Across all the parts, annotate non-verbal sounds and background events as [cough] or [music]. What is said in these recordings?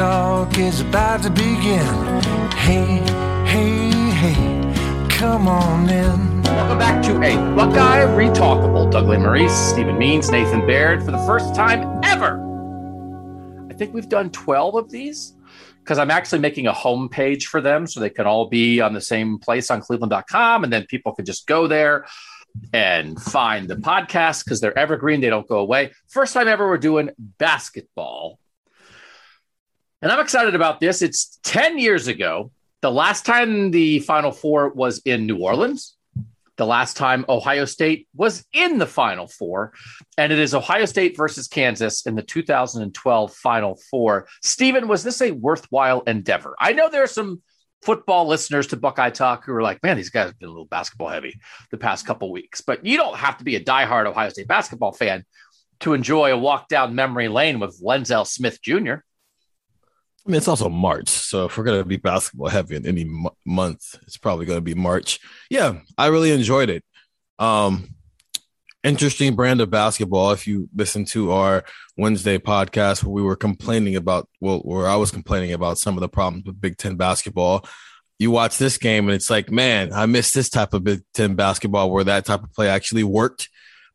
Talk is about to begin. Hey, hey, hey, come on in. Welcome back to a Buckeye Retalkable. Doug Lesmerises, Stephen Means, Nathan Baird for the first time ever. I think we've done 12 of these because I'm actually making a homepage for them so they can all be on the same place on cleveland.com and then people can just go there and find the podcast because they're evergreen. They don't go away. First time ever we're doing basketball. And I'm excited about this. It's 10 years ago. The last time the Final Four was in New Orleans. The last time Ohio State was in the Final Four. And it is Ohio State versus Kansas in the 2012 Final Four. Stephen, was this a worthwhile endeavor? I know there are some football listeners to Buckeye Talk who are like, man, these guys have been a little basketball heavy the past couple weeks. But you don't have to be a diehard Ohio State basketball fan to enjoy a walk down memory lane with Lenzelle Smith Jr. I mean, it's also March. So if we're going to be basketball heavy in any m- month, it's probably going to be March. Yeah, I really enjoyed it. Um, interesting brand of basketball. If you listen to our Wednesday podcast where we were complaining about, well, where I was complaining about some of the problems with Big Ten basketball, you watch this game and it's like, man, I miss this type of Big Ten basketball where that type of play actually worked.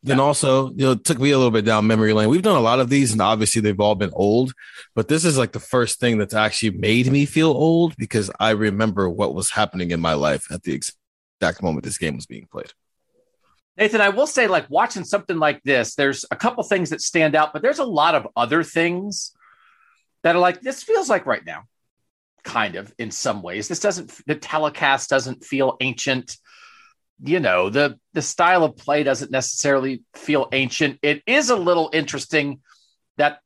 Then also, you know, it took me a little bit down memory lane. We've done a lot of these, and obviously they've all been old, but this is like the first thing that's actually made me feel old because I remember what was happening in my life at the exact moment this game was being played. Nathan, I will say, like watching something like this, there's a couple things that stand out, but there's a lot of other things that are like, this feels like right now, kind of in some ways. This doesn't, the telecast doesn't feel ancient. You know, the the style of play doesn't necessarily feel ancient. It is a little interesting that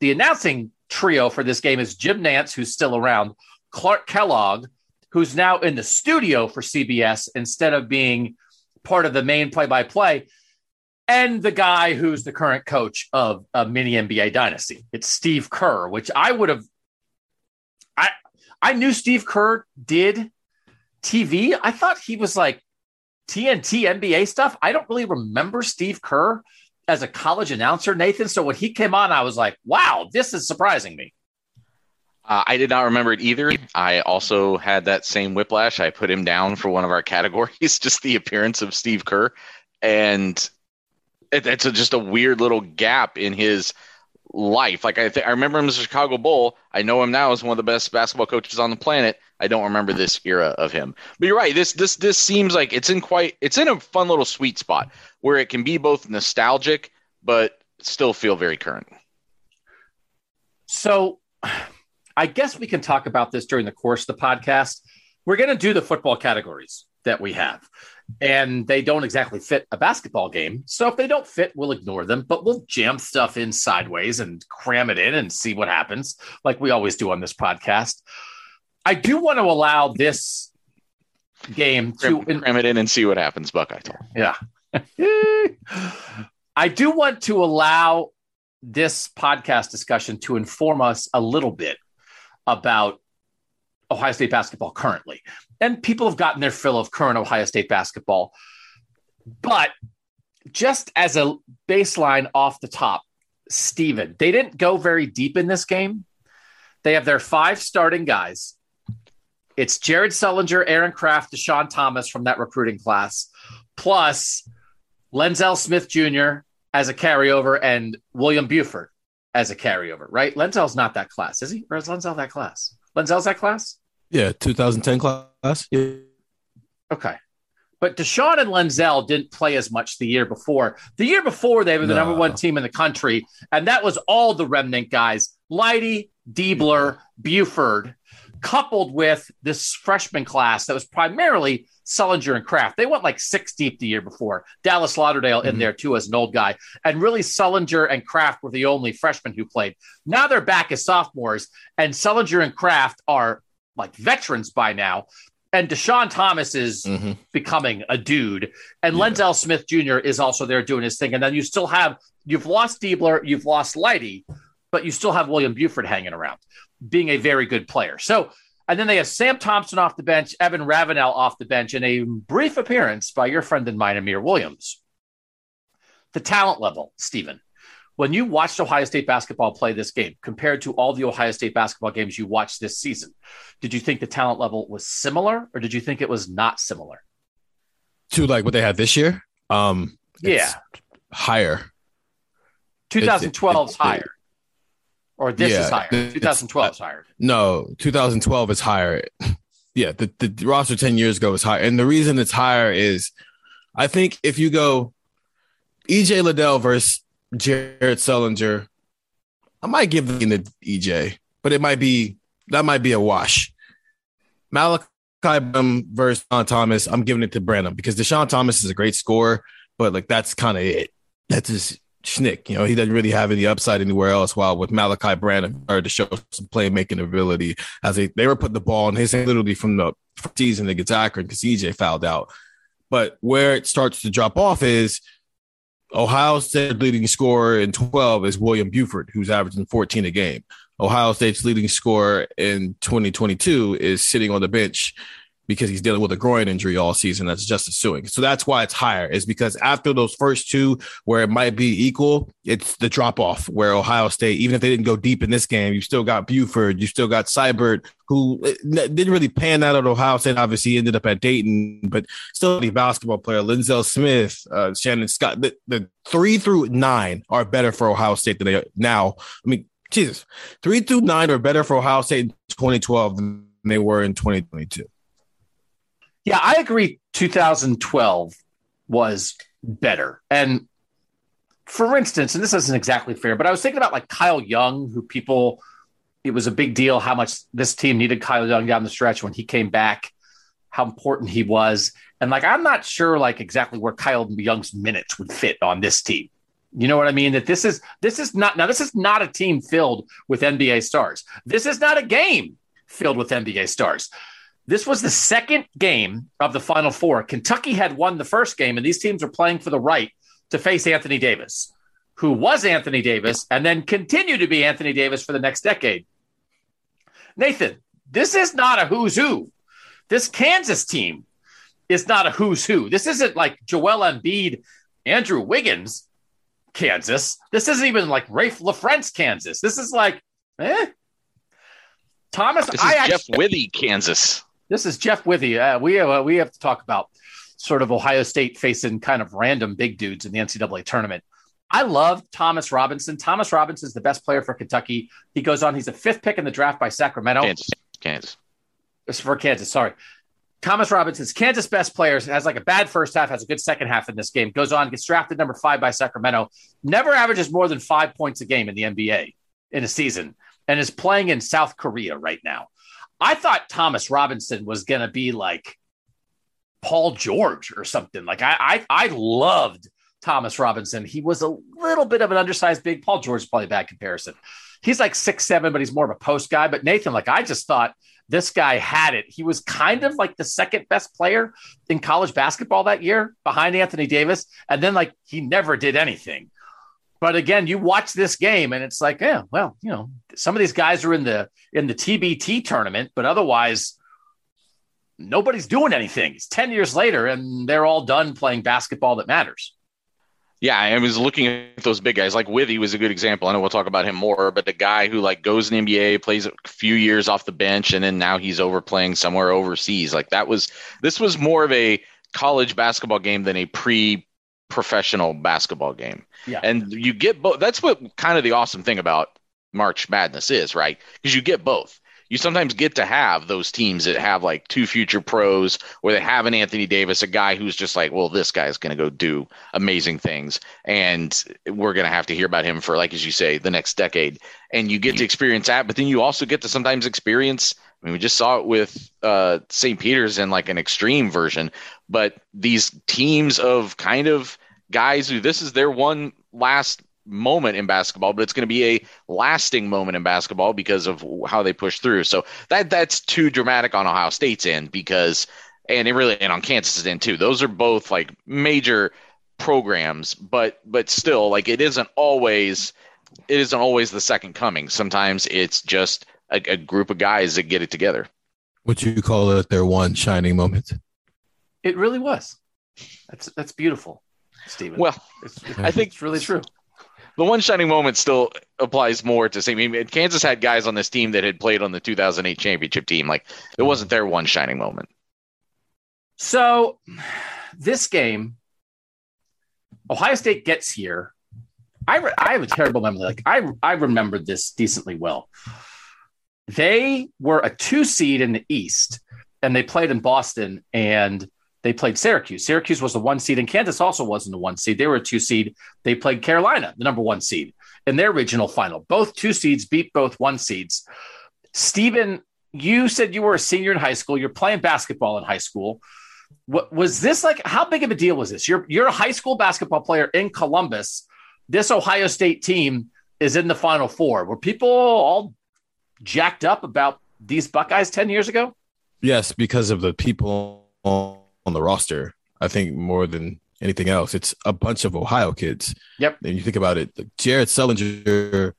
the announcing trio for this game is Jim Nantz, who's still around, Clark Kellogg, who's now in the studio for CBS instead of being part of the main play by play, and the guy who's the current coach of a mini NBA dynasty. It's Steve Kerr, which I would have. I I knew Steve Kerr did TV. I thought he was like TNT NBA stuff. I don't really remember Steve Kerr as a college announcer, Nathan. So when he came on, I was like, wow, this is surprising me. Uh, I did not remember it either. I also had that same whiplash. I put him down for one of our [laughs] categories, just the appearance of Steve Kerr. And it, it's a, just a weird little gap in his life. Like I, th- I remember him as a Chicago Bull. I know him now as one of the best basketball coaches on the planet. I don't remember this era of him. But you're right. This this this seems like it's in quite it's in a fun little sweet spot where it can be both nostalgic but still feel very current. So I guess we can talk about this during the course of the podcast. We're going to do the football categories that we have, and they don't exactly fit a basketball game. So if they don't fit, we'll ignore them, but we'll jam stuff in sideways and cram it in and see what happens, like we always do on this podcast. I do want to allow this game to Cram, cram it in and see what happens, Buckeye. Talk. yeah. [laughs] I do want to allow this podcast discussion to inform us a little bit about Ohio State basketball currently. And people have gotten their fill of current Ohio State basketball. But just as a baseline off the top, Steven. They didn't go very deep in this game. They have their five starting guys. It's Jared Sullinger, Aaron Craft, Deshaun Thomas from that recruiting class, plus Lenzelle Smith Jr. as a carryover and William Buford as a carryover, right? Lenzelle's not that class, is he? Or is Lenzelle that class? Lenzelle's that class? Yeah, 2010 class. Yeah. Okay. But Deshaun and Lenzelle didn't play as much the year before. The year before, they were the No. number one team in the country, and that was all the remnant guys: Lighty, Diebler, Buford, coupled with this freshman class that was primarily Sullinger and Craft. They went like six deep the year before. Dallas Lauderdale in Mhm. there too as an old guy, and really Sullinger and Craft were the only freshmen who played. Now they're back as sophomores, and Sullinger and Kraft are like veterans by now. And Deshaun Thomas is Mhm. becoming a dude. And Yeah. Lenzelle Smith Jr. is also there doing his thing. And then you still have, you've lost Diebler, you've lost Lighty, but you still have William Buford hanging around, being a very good player. So, and then they have Sam Thompson off the bench, Evan Ravenel off the bench, and a brief appearance by your friend and mine, Amir Williams. The talent level, Stephen. When you watched Ohio State basketball play this game compared to all the Ohio State basketball games you watched this season, did you think the talent level was similar or did you think it was not similar? To like what they had this year. Um, Yeah. higher. 2012 is it's- higher. Or this Yeah, is higher. 2012 uh, is higher. No, 2012 is higher. Yeah, the, the roster 10 years ago is higher. And the reason it's higher is I think if you go EJ Liddell versus Jared Sullinger, I might give the to EJ, but it might be that might be a wash. Malaki Branham versus Deshaun Thomas, I'm giving it to Branham because Deshaun Thomas is a great scorer, but like that's kind of it. That's his schnick. You know, he doesn't really have any upside anywhere else. While with Malaki Branham, started to show some playmaking ability as they, they were putting the ball in his hand literally from the season against Akron because EJ fouled out. But where it starts to drop off is Ohio State leading scorer in 12 is William Buford, who's averaging 14 a game. Ohio State's leading scorer in 2022 is sitting on the bench because he's dealing with a groin injury all season. That's Justice Sueing. So that's why it's higher, is because after those first two, where it might be equal, it's the drop off where Ohio State, even if they didn't go deep in this game, you still got Buford, you still got Sibert, who eh, didn't really pan out at Ohio State. Obviously, ended up at Dayton, but still a basketball player. Lindell Smith, uh, Shannon Scott, the, the three through nine are better for Ohio State than they are now. I mean, Jesus, three through nine are better for Ohio State in 2012 than they were in 2022. Yeah, I agree. 2012 was better. And for instance, and this isn't exactly fair, but I was thinking about like Kyle Young, who people, it was a big deal how much this team needed Kyle Young down the stretch when he came back, how important he was. And like, I'm not sure like exactly where Kyle Young's minutes would fit on this team. You know what I mean? That this is this is not now this is not a team filled with NBA stars. This is not a game filled with NBA stars. This was the second game of the Final Four. Kentucky had won the first game, and these teams are playing for the right to face Anthony Davis, who was Anthony Davis and then continued to be Anthony Davis for the next decade. Nathan, this is not a who's who. This Kansas team is not a who's who. This isn't like Joel Embiid, Andrew Wiggins, Kansas. This isn't even like Raef LaFrentz, Kansas. This is like, eh. Thomas, This is I Jeff actually, Withey, Kansas. This is Jeff Withey. Uh, we have, uh, we have to talk about sort of Ohio State facing kind of random big dudes in the NCAA tournament. I love Thomas Robinson. Thomas Robinson is the best player for Kentucky. He goes on. He's a fifth pick in the draft by Sacramento. Kansas. Kansas. It's for Kansas. Sorry. Thomas Robinson's Kansas best players has like a bad first half, has a good second half in this game. Goes on, gets drafted number five by Sacramento. Never averages more than five points a game in the NBA in a season, and is playing in South Korea right now. I thought Thomas Robinson was going to be like Paul George or something. Like I, I, I loved Thomas Robinson. He was a little bit of an undersized big. Paul George is probably a bad comparison. He's like six seven, but he's more of a post guy. But Nathan, like I just thought this guy had it. He was kind of like the second best player in college basketball that year behind Anthony Davis. And then like he never did anything. But again, you watch this game and it's like, yeah, well, you know, some of these guys are in the in the TBT tournament, but otherwise nobody's doing anything. It's 10 years later and they're all done playing basketball that matters. Yeah, I was looking at those big guys. Like Withey was a good example. I know we'll talk about him more, but the guy who like goes in NBA, plays a few years off the bench, and then now he's over playing somewhere overseas. Like that was this was more of a college basketball game than a pre professional basketball game. Yeah. And you get both. That's what kind of the awesome thing about March Madness is, right? Because you get both you sometimes get to have those teams that have like two future pros where they have an Anthony Davis, a guy who's just like, well, this guy's going to go do amazing things. And we're going to have to hear about him for, like, as you say, the next decade. And you get to experience that, but then you also get to sometimes experience. I mean, we just saw it with uh, St. Peter's in like an extreme version, but these teams of kind of guys who this is their one last moment in basketball, but it's going to be a lasting moment in basketball because of how they push through. So that that's too dramatic on Ohio State's end because, and it really and on Kansas's end too. Those are both like major programs, but but still, like it isn't always it isn't always the second coming. Sometimes it's just a, a group of guys that get it together. Would you call it their one shining moment? It really was. That's that's beautiful, Stephen. Well, [laughs] it's, I think it's really true the one shining moment still applies more to say. I mean, Kansas had guys on this team that had played on the 2008 championship team. Like it mm-hmm. wasn't their one shining moment. So this game, Ohio State gets here. I, re- I have a terrible memory. Like I I remembered this decently well. They were a two seed in the East, and they played in Boston, and they played Syracuse. Syracuse was the one seed, and Kansas also wasn't the one seed. They were a two seed. They played Carolina, the number one seed, in their regional final. Both two seeds beat both one seeds. Stephen, you said you were a senior in high school. You're playing basketball in high school. What was this like? How big of a deal was this? You're you're a high school basketball player in Columbus. This Ohio State team is in the Final Four. Were people all jacked up about these Buckeyes ten years ago? Yes, because of the people on the roster. I think more than anything else, it's a bunch of Ohio kids. Yep. And you think about it, Jared Sullinger,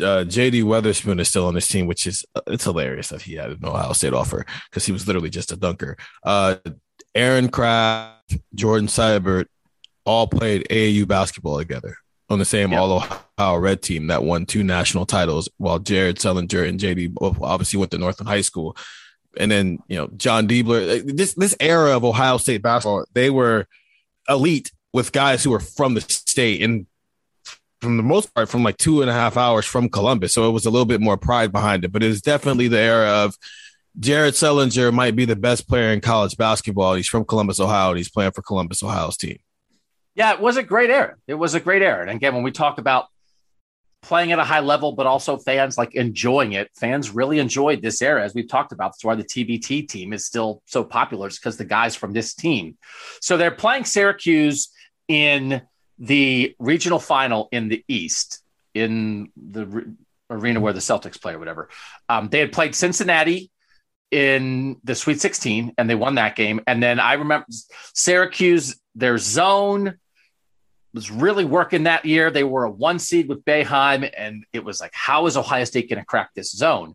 uh, JD Weatherspoon is still on this team, which is uh, it's hilarious that he had an Ohio State offer because he was literally just a dunker. Uh, Aaron Craft, Jordan Sibert, all played AAU basketball together on the same yep. All Ohio Red team that won two national titles, while Jared Sullinger and JD obviously went to Northland High School and then you know Jon Diebler. Eh, this this era of Ohio State basketball, they were elite with guys who were from the state and from the most part from like two and a half hours from Columbus. So it was a little bit more pride behind it, but it was definitely the era of Jared Sullinger might be the best player in college basketball. He's from Columbus, Ohio. And he's playing for Columbus, Ohio's team. Yeah, it was a great era. It was a great era. And again, when we talk about playing at a high level, but also fans like enjoying it. Fans really enjoyed this era, as we've talked about. That's why the TBT team is still so popular. It's because the guys from this team. So they're playing Syracuse in the regional final in the East, in the re- arena where the Celtics play or whatever. Um, they had played Cincinnati in the Sweet 16 and they won that game. And then I remember Syracuse, their zone was really working that year. They were a one seed with Boeheim, and it was like, how is Ohio State going to crack this zone?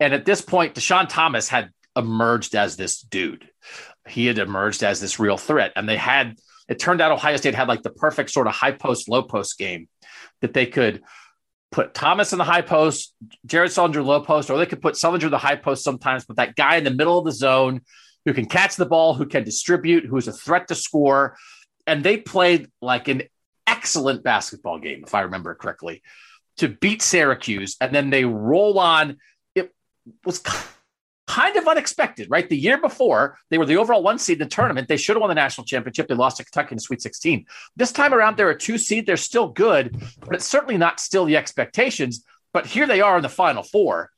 And at this point, Deshaun Thomas had emerged as this dude. He had emerged as this real threat. And they had, it turned out Ohio State had like the perfect sort of high post, low post game that they could put Thomas in the high post, Jared Sullinger low post, or they could put Sullinger in the high post sometimes, but that guy in the middle of the zone who can catch the ball, who can distribute, who's a threat to score. And they played like an excellent basketball game, if I remember correctly, to beat Syracuse. And then they roll on. It was kind of unexpected, right? The year before, they were the overall one seed in the tournament. They should have won the national championship. They lost to Kentucky in the Sweet 16. This time around, they're a two seed. They're still good, but it's certainly not still the expectations. But here they are in the final four.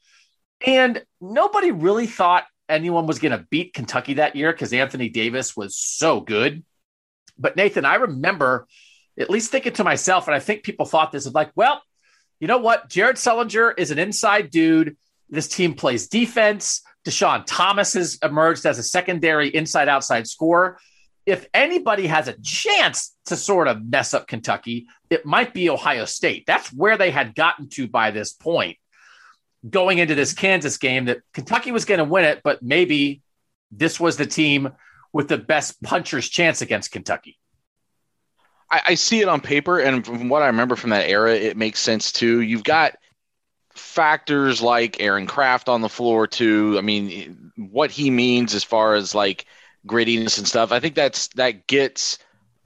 And nobody really thought anyone was going to beat Kentucky that year because Anthony Davis was so good. But Nathan, I remember at least thinking to myself, and I think people thought this of like, well, you know what? Jared Sullinger is an inside dude. This team plays defense. Deshaun Thomas has emerged as a secondary inside outside scorer. If anybody has a chance to sort of mess up Kentucky, it might be Ohio State. That's where they had gotten to by this point going into this Kansas game that Kentucky was going to win it, but maybe this was the team with the best puncher's chance against Kentucky. I, I see it on paper, and from what I remember from that era, it makes sense too. You've got factors like Aaron Craft on the floor too. I mean, what he means as far as like grittiness and stuff. I think that's that gets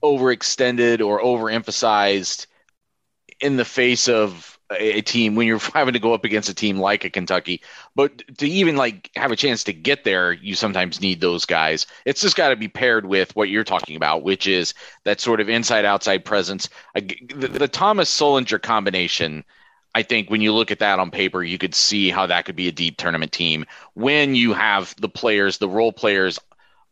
overextended or overemphasized in the face of a team when you're [laughs] having to go up against a team like a Kentucky. But to even like have a chance to get there, you sometimes need those guys. It's just got to be paired with what you're talking about, which is that sort of inside outside presence. The, the Thomas Sullinger combination. I think when you look at that on paper, you could see how that could be a deep tournament team when you have the players, the role players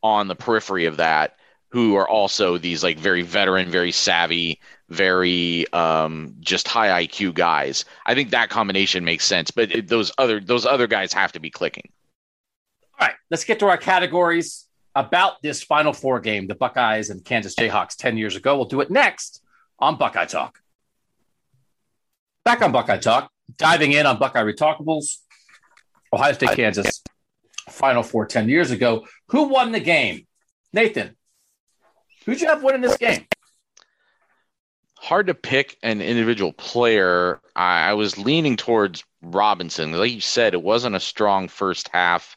on the periphery of that who are also these like very veteran, very savvy, very um, just high IQ guys. I think that combination makes sense, but it, those other those other guys have to be clicking. All right, let's get to our categories about this Final Four game, the Buckeyes and Kansas Jayhawks ten years ago. We'll do it next on Buckeye Talk. Back on Buckeye Talk, diving in on Buckeye Retalkables, Ohio State, Kansas, Final Four 10 years ago. Who won the game? Nathan, who'd you have winning this game? Hard to pick an individual player. I, I, was leaning towards Robinson. Like you said, it wasn't a strong first half,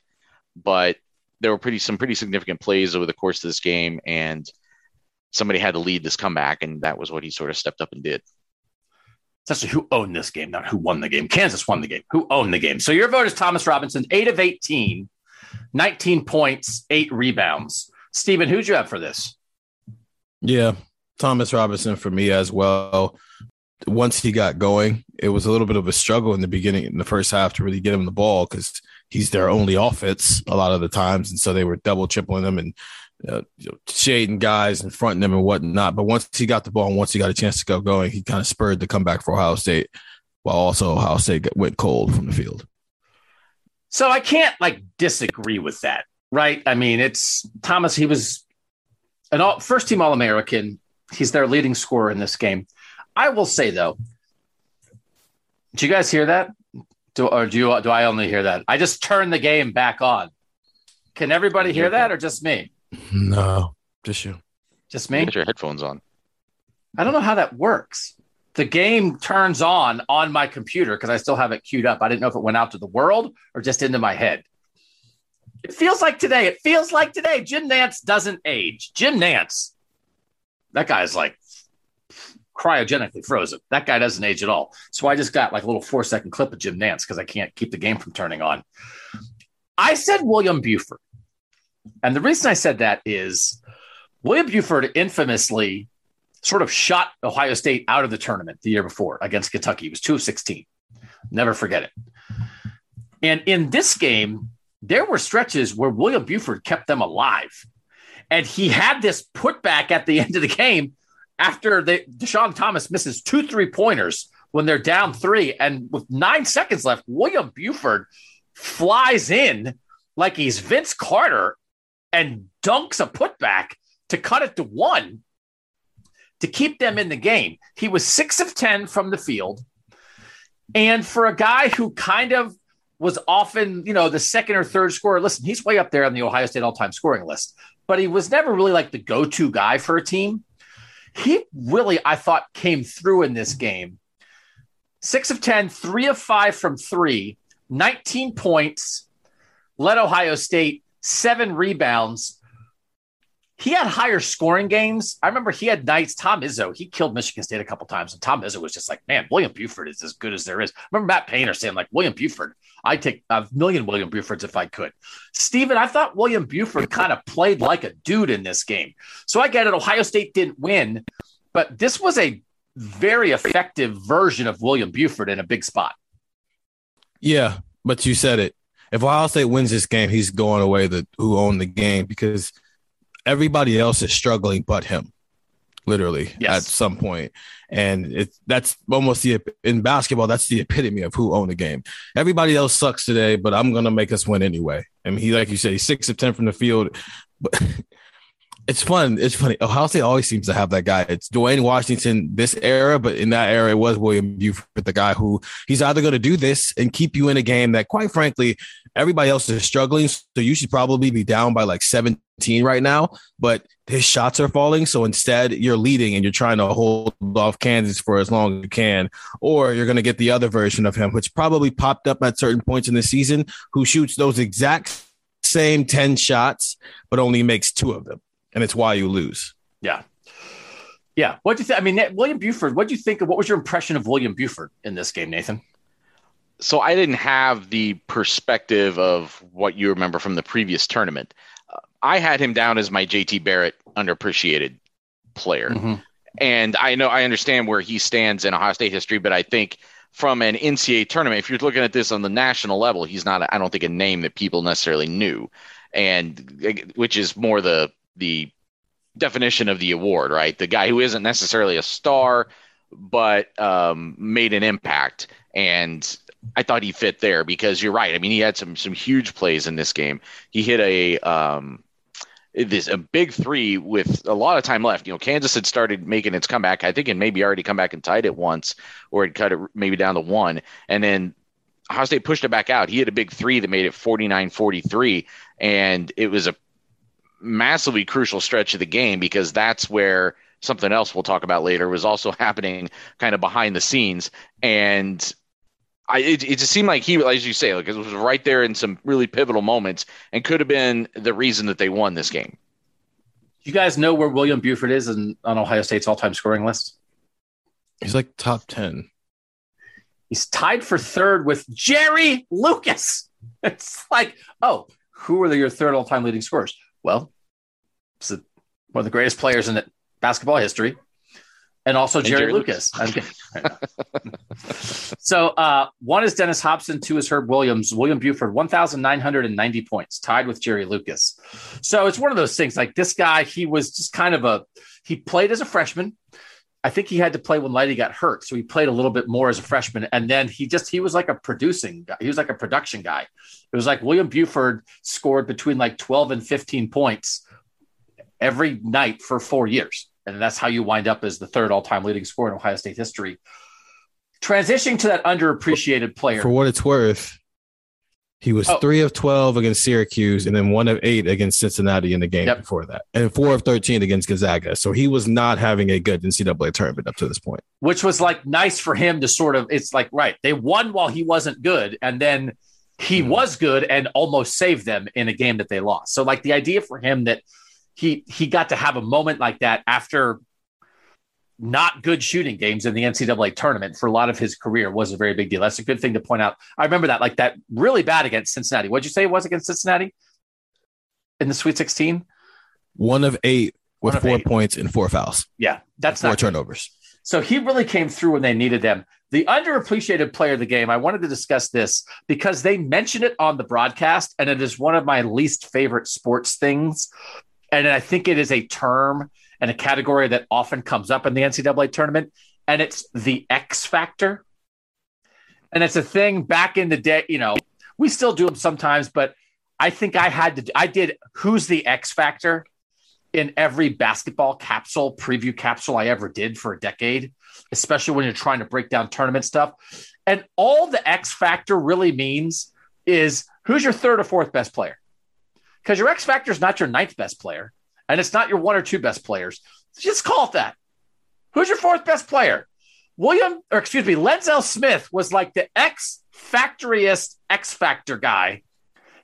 but there were pretty some pretty significant plays over the course of this game, and somebody had to lead this comeback, and that was what he sort of stepped up and did. It's actually who owned this game, not who won the game. Kansas won the game. Who owned the game? So your vote is Thomas Robinson, eight of 18, 19 points, eight rebounds. Stephen, who'd you have for this? Yeah, Thomas Robinson for me as well. Once he got going, it was a little bit of a struggle in the beginning, in the first half, to really get him the ball because he's their only offense a lot of the times, and so they were double tripling him and uh, shading guys and fronting them and whatnot. But once he got the ball and once he got a chance to go going, he kind of spurred the comeback for Ohio State, while also Ohio State went cold from the field. So I can't like disagree with that, right? I mean, it's Thomas. He was an all, first team All American He's their leading scorer in this game. I will say though, do you guys hear that? Do or do you do I only hear that? I just turned the game back on. Can everybody hear that or just me? No, just you. Just me. Get your headphones on. I don't know how that works. The game turns on on my computer because I still have it queued up. I didn't know if it went out to the world or just into my head. It feels like today. It feels like today. Jim Nantz doesn't age. Jim Nantz that guy's like cryogenically frozen. That guy doesn't age at all. So I just got like a little four second clip of Jim Nantz because I can't keep the game from turning on. I said William Buford. And the reason I said that is William Buford infamously sort of shot Ohio State out of the tournament the year before against Kentucky. He was two of 16. Never forget it. And in this game, there were stretches where William Buford kept them alive. And he had this putback at the [laughs] end of the game after the Deshaun Thomas misses two three pointers when they're down three. And with nine seconds left, William Buford flies in like he's Vince Carter and dunks a putback to cut it to one to keep them in the game. He was six of 10 from the field. And for a guy who kind of was often, you know, the second or third scorer, listen, he's way up there on the Ohio State all time scoring list but he was never really like the go to guy for a team. He really, I thought, came through in this game. Six of 10, three of five from three, 19 points, led Ohio State, seven rebounds. He had higher scoring games. I remember he had nights. Tom Izzo, he killed Michigan State a couple times, and Tom Izzo was just like, "Man, William Buford is as good as there is." I remember Matt Painter saying, "Like William Buford, I'd take a million William Bufords if I could. Steven, I thought William Buford kind of played like a dude in this game. So I get it. Ohio State didn't win, but this was a very effective version of William Buford in a big spot. Yeah, but you said it. If Ohio State wins this game, he's going away the who owned the game because everybody else is struggling but him literally yes. at some. And it's that's almost the in basketball, that's the epitome of who owned the game. Everybody else sucks today, but I'm gonna make us win anyway. I mean, he like you say, six of ten from the field. But [laughs] it's fun. It's funny. Ohio State always seems to have that guy. It's Duane Washington this era, but in that era, it was William Buford, the guy who he's either going to do this and keep you in a game that, quite frankly, everybody else is struggling. So you should probably be down by like 17 right now, but his shots are falling. So instead, you're leading and you're trying to hold off Kansas for as long as you can. Or you're going to get the other version of him, which probably popped up at certain points in the season, who shoots those exact same 10 shots, but only makes two of them and it's why you lose. Yeah. Yeah. What do you think? I mean, William Buford, what do you think of what was your impression of William Buford in this game, Nathan? So I didn't have the perspective of what you remember from the previous tournament. Uh, I had him down as my JT Barrett underappreciated player. Mm-hmm. And I know I understand where he stands in Ohio State history, but I think from an NCAA tournament, if you're looking at this on the national level, he's not, I don't think, a name that people necessarily knew. And which is more the the definition of the award, right? The guy who isn't necessarily a star, but um, made an impact. And I thought he fit there because you're right. I mean, he had some some huge plays in this game. He hit a um, this a big three with a lot of time left. You know, Kansas had started making its comeback. I think it maybe already come back and tied it once, or it cut it maybe down to one, and then Ohio State pushed it back out. He had a big three that made it 49-43, and it was a massively crucial stretch of the game because that's where something else we'll talk about later was also [laughs] happening kind of behind the scenes and I, it, it just seemed like he, as you say, like it was right there in some really pivotal moments and could have been the reason that they won this game. You guys know where William Buford is in, on Ohio State's all-time scoring list? He's like top ten. He's tied for third with Jerry Lucas. [laughs] It's like, oh, who are the, your third all-time leading scorers? Well, it's one of the greatest players in basketball history, and also and Jerry, Jerry, Lucas. Lucas. [laughs] so uh, one is Dennis Hopson, two is Herb Williams. William Buford, 1,990 points, tied with Jerry Lucas. So it's one of those things like this guy, he was just kind of a, he played as a freshman. I think he had to play when Lighty got hurt. So he played a little bit more as a freshman. And then he just, he was like a producing guy. He was like a production guy. It was like William Buford scored between like 12 and 15 points every night for four years. And that's how you wind up as the third all time leading scorer in Ohio State history. Transitioning to that underappreciated player. For what it's worth, he was oh. three of 12 against Syracuse and then one of eight against Cincinnati in the game yep. before that, and four of 13 against Gonzaga. So he was not having a good NCAA tournament up to this point. Which was like nice for him to sort of, it's like, right, they won while he wasn't good. And then he mm. was good and almost saved them in a game that they lost. So, like, the idea for him that he he got to have a moment like that after not good shooting games in the NCAA tournament for a lot of his career was a very big deal. That's a good thing to point out. I remember that, like that really bad against Cincinnati. What'd you say it was against Cincinnati in the Sweet 16? One of eight with of four eight. points and four fouls. Yeah, that's four turnovers. Good. So he really came through when they needed them. The underappreciated player of the game, I wanted to discuss this because they mentioned it on the broadcast, and it is one of my least favorite sports things. And I think it is a term and a category that often comes up in the NCAA tournament, and it's the X factor. And it's a thing back in the day, you know, we still do them sometimes, but I think I had to, I did Who's the X Factor in every basketball capsule, preview capsule I ever did for a decade, especially when you're trying to break down tournament stuff. And all the X Factor really means is who's your third or fourth best player? Because your X Factor is not your ninth best player and it's not your one or two best players. Just call it that. Who's your fourth best player? William, or excuse me, Lenzelle Smith was like the X Factoriest X Factor guy.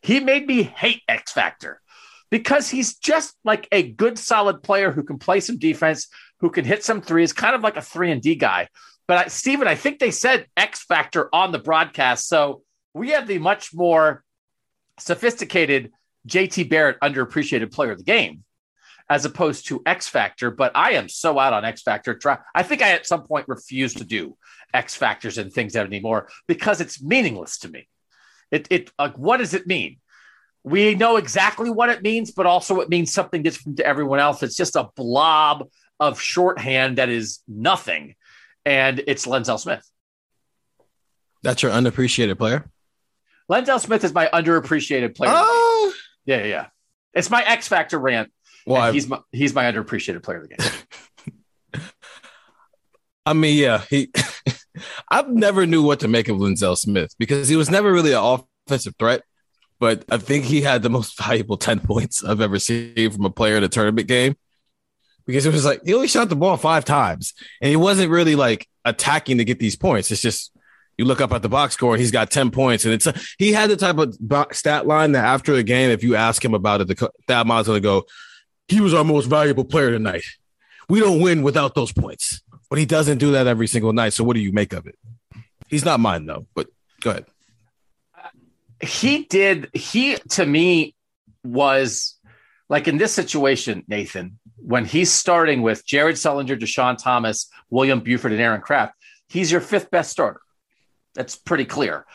He made me hate X Factor because he's just like a good, solid player who can play some defense, who can hit some threes, kind of like a three and D guy. But I, Stephen, I think they said X Factor on the broadcast, so we have the much more sophisticated JT Barrett underappreciated player of the game as opposed to X Factor. But I am so out on X Factor. I think I at some point refuse to do X Factors and things anymore because it's meaningless to me. It, it like what does it mean? We know exactly what it means, but also it means something different to everyone else. It's just a blob of shorthand that is nothing, and it's Lenzelle Smith. That's your unappreciated player. Lenzelle Smith is my underappreciated player. Oh, yeah, yeah. It's my X Factor rant Well, he's my he's my underappreciated player of the game. [laughs] I mean, yeah, he. [laughs] I never knew what to make of Lenzelle Smith because he was never really an offensive threat, but I think he had the most [laughs] valuable ten points I've ever seen from a player in a tournament game. Because it was like he only shot the ball five times, and he wasn't really like attacking to get these points. It's just you look up at the box score, he's got ten points, and it's a, he had the type of stat line that after the game, if you ask him about it, the co- that mind's gonna go, he was our most valuable player tonight. We don't win without those points but he doesn't do that every single night. So what do you make of it? He's not mine though. But go ahead. he did he to me was like in this situation nathan when he's starting with jared sullinger deshaun thomas william buford and aaron craft he's your fifth best starter that's pretty clear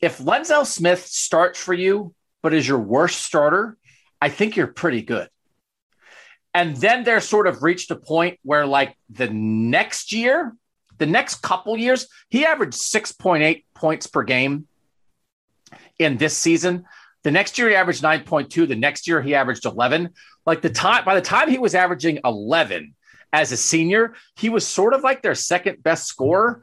if lenzelle smith starts for you but is your worst starter i think you're pretty good and then they're sort of reached a point where like the next year the next couple years he averaged 6.8 points per game in this season. The next year he averaged 9.2. The next year he averaged 11. Like the time by the time he was averaging 11 as a senior, he was sort of like their second best scorer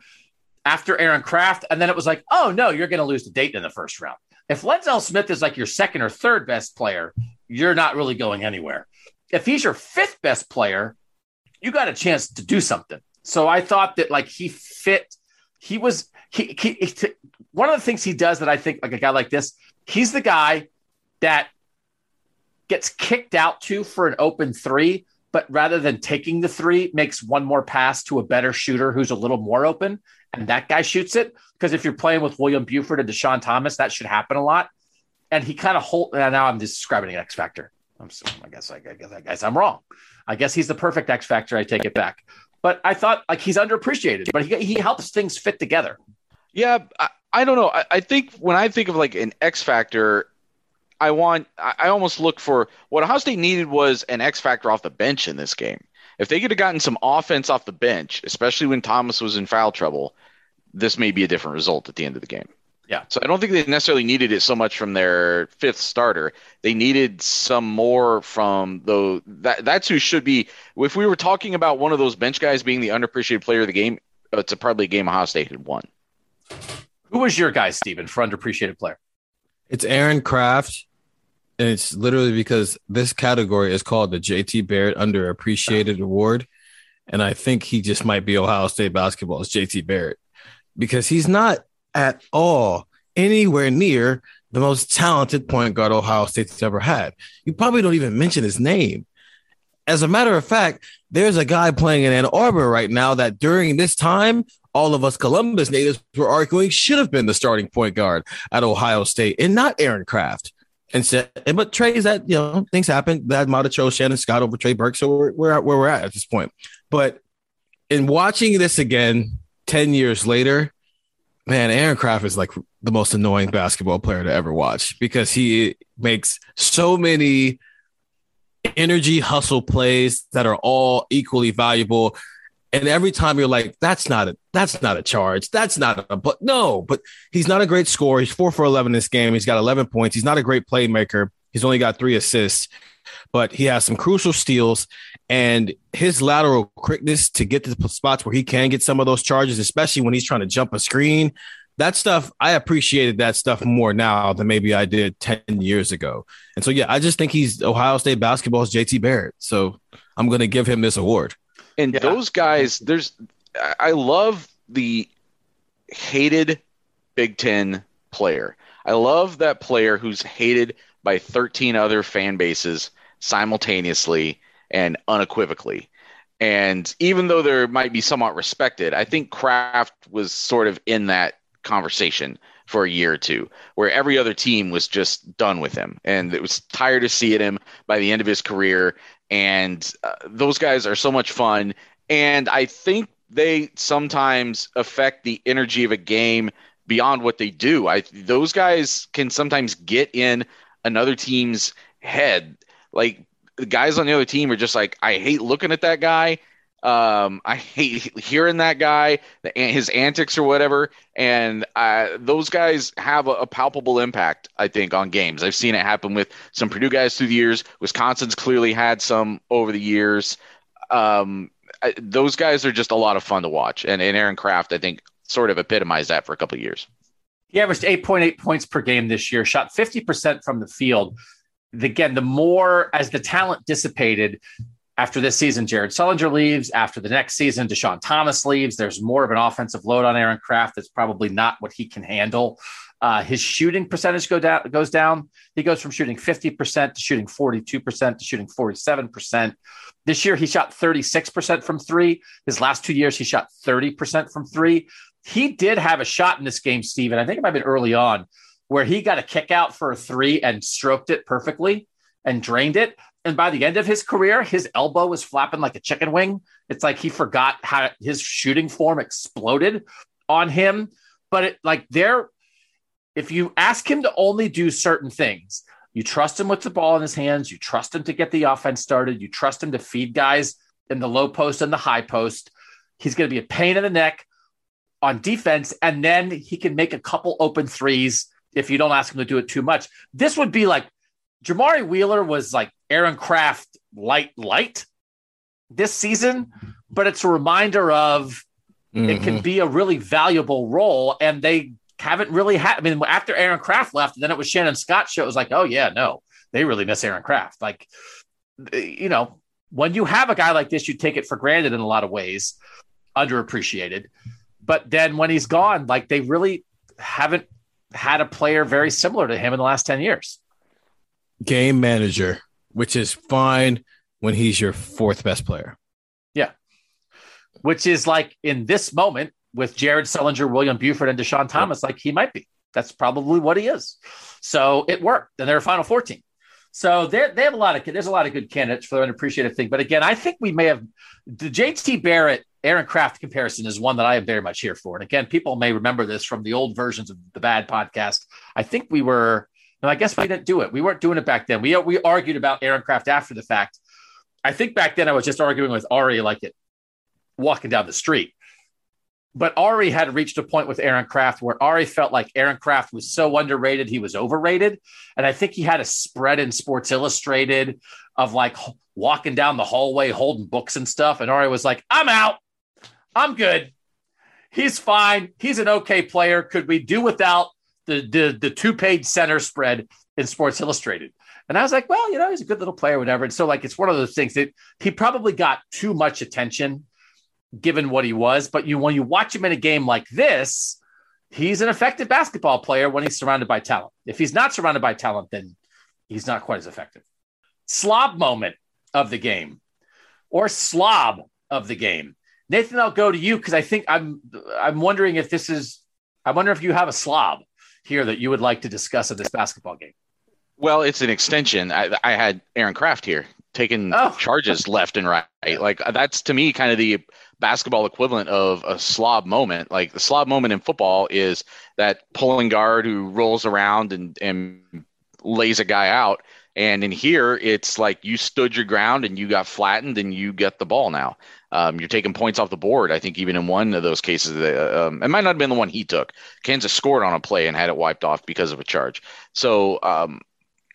after Aaron Craft. And then it was like, oh no, you're going to lose to Dayton in the first round. If Lenzel Smith is like your second or third best player, you're not really going anywhere. If he's your fifth best player, you got a chance to do something. So I thought that like he fit. He was he, he, he one of the things he does that I think like a guy like this, he's the guy that gets kicked out to for an open three, but rather than taking the three, makes one more pass to a better shooter who's a little more open, and that guy shoots it. Because if you're playing with William Buford and Deshaun Thomas, that should happen a lot. And he kind of hold. Now I'm just describing an X factor. I'm so, I guess I guess I guess I'm wrong. I guess he's the perfect X factor. I take it back. But I thought like he's underappreciated, but he, he helps things fit together. Yeah, I, I don't know. I, I think when I think of like an X factor, I want I, I almost look for what Ohio State needed was an X factor off the bench in this game. If they could have gotten some offense off the bench, especially when Thomas was in foul trouble, this may be a different result at the end of the game. Yeah. So I don't think they necessarily needed it so much from their fifth starter. They needed some more from the that that's who should be. If we were talking about one of those bench guys being the underappreciated player of the game, uh, it's a, probably a game Ohio State had won. Who was your guy, Steven, for underappreciated player? It's Aaron Craft. And it's literally because this category is called the JT Barrett Underappreciated Award. And I think he just might be Ohio State basketball's JT Barrett because he's not at all anywhere near the most talented point guard Ohio State's ever had. You probably don't even mention his name. As a matter of fact, there's a guy playing in Ann Arbor right now that during this time, all of us Columbus natives were arguing should have been the starting point guard at Ohio State and not Aaron Craft. And said, but Trey's that you know things happen. That might have chose Shannon Scott over Trey Burke, so we're, we're at where we're at at this point. But in watching this again, ten years later, man, Aaron Craft is like the most annoying basketball player to ever watch because he makes so many energy hustle plays that are all equally valuable. And every time you're like, that's not a that's not a charge. That's not a but no, but he's not a great scorer. He's four for eleven this game. He's got 11 points. He's not a great playmaker. He's only got three assists, but he has some crucial steals and his lateral quickness to get to the spots where he can get some of those charges, especially when he's trying to jump a screen. That stuff, I appreciated that stuff more now than maybe I did 10 years ago. And so, yeah, I just think he's Ohio State basketball's JT Barrett. So I'm going to give him this award. And Yeah. those guys, there's, I- I love the hated Big Ten player. I love that player who's hated by 13 other fan bases simultaneously and unequivocally. And even though there might be somewhat respected, I think Craft was sort of in that conversation for a year or two, where every other team was just done with him, and it was tired of seeing him by the end of his career. And uh, those guys are so much fun, and I think they sometimes affect the energy of a game beyond what they do. I those guys can sometimes get in another team's head. Like the guys on the other team are just like, I hate looking at that guy, Um, I hate hearing that guy, his antics or whatever. And those guys have a, a, palpable impact, I think, on games. I've seen it happen with some Purdue guys through the years. Wisconsin's clearly had some over the years. Um, I, those guys are just a lot of fun to watch. And, and Aaron Craft, I think, sort of epitomized that for a couple of years. He averaged 8.8 points per game this year, shot 50% from the field. Again, the more as the talent dissipated, after this season, Jared Sullinger leaves. After the next season, Deshaun Thomas leaves. There's more of an offensive load on Aaron Craft. That's probably not what he can handle. Uh, his shooting percentage go down, goes down. He goes from shooting 50% to shooting 42% to shooting 47%. This year, he shot 36% from three. His last two years, he shot 30% from three. He did have a shot in this game, Steven. I think it might have been early on where he got a kick out for a three and stroked it perfectly and drained it. And by the end of his career, his elbow was flapping like a chicken wing. It's like he forgot how his shooting form exploded on him. But it like there, if you ask him to only do certain things, you trust him with the ball in his hands, you trust him to get the offense started, you trust him to feed guys in the low post and the high post. He's going to be a pain in the neck on defense, and then he can make a couple open threes if you don't ask him to do it too much. This would be like Jamari Wheeler was like Aaron Craft light light this season, but it's a reminder of mm-hmm. it can mm-hmm. be a really valuable role, and they haven't really had. I mean, after Aaron Craft left, and then it was Shannon Scott show. It was like, oh yeah, no, they really miss Aaron Craft. Like, you know, when you have a guy like this, you take it for granted in a lot of ways, underappreciated. But then when he's gone, like they really haven't had a player very similar to him in the last 10 years game manager, which is fine when he's your fourth best player. Yeah. Which is like in this moment with Jared Sullinger, William Buford, and Deshaun Thomas, like he might be. That's probably what he is. So it worked. And they're a final 14. So they they have a lot of there's a lot of good candidates for an unappreciated thing. But again, I think we may have the JT Barrett Aaron Craft comparison is one that I am very much here for. And again, people may remember this from the old versions of the bad podcast. I think we were and I guess we didn't do it. We weren't doing it back then. We we argued about Aaron Craft after the fact. I think back then I was just arguing with Ari like it walking down the street. But Ari had reached a point with Aaron Craft where Ari felt like Aaron Craft was so underrated, he was overrated. And I think he had a spread in Sports Illustrated of like walking down the hallway holding books and stuff. And Ari was like, I'm out. I'm good. He's fine. He's an okay player. Could we do without the the, the two page center spread in Sports Illustrated. And I was like, well, you know, he's a good little player, whatever. And so, like, it's one of those things that he probably got too much attention given what he was. But you, when you watch him in a game like this, he's an effective basketball player when he's surrounded by talent. If he's not surrounded by talent, then he's not quite as effective. Slob moment of the game or slob of the game. Nathan, I'll go to you because I think I'm I'm wondering if this is I wonder if you have a slob here that you would like to discuss in this basketball game? Well, it's an extension. I, I had Aaron Craft here taking oh. [laughs] charges left and right. Like that's to me kind of the basketball equivalent of a slob moment. Like the slob moment in football is that pulling guard who rolls around and, and lays a guy out. And in here, it's like you stood your ground and you got flattened and you get the ball now. Um, you're taking points off the board. I think even in one of those cases, uh, um, it might not have been the one he took. Kansas scored on a play and had it wiped off because of a charge. So um,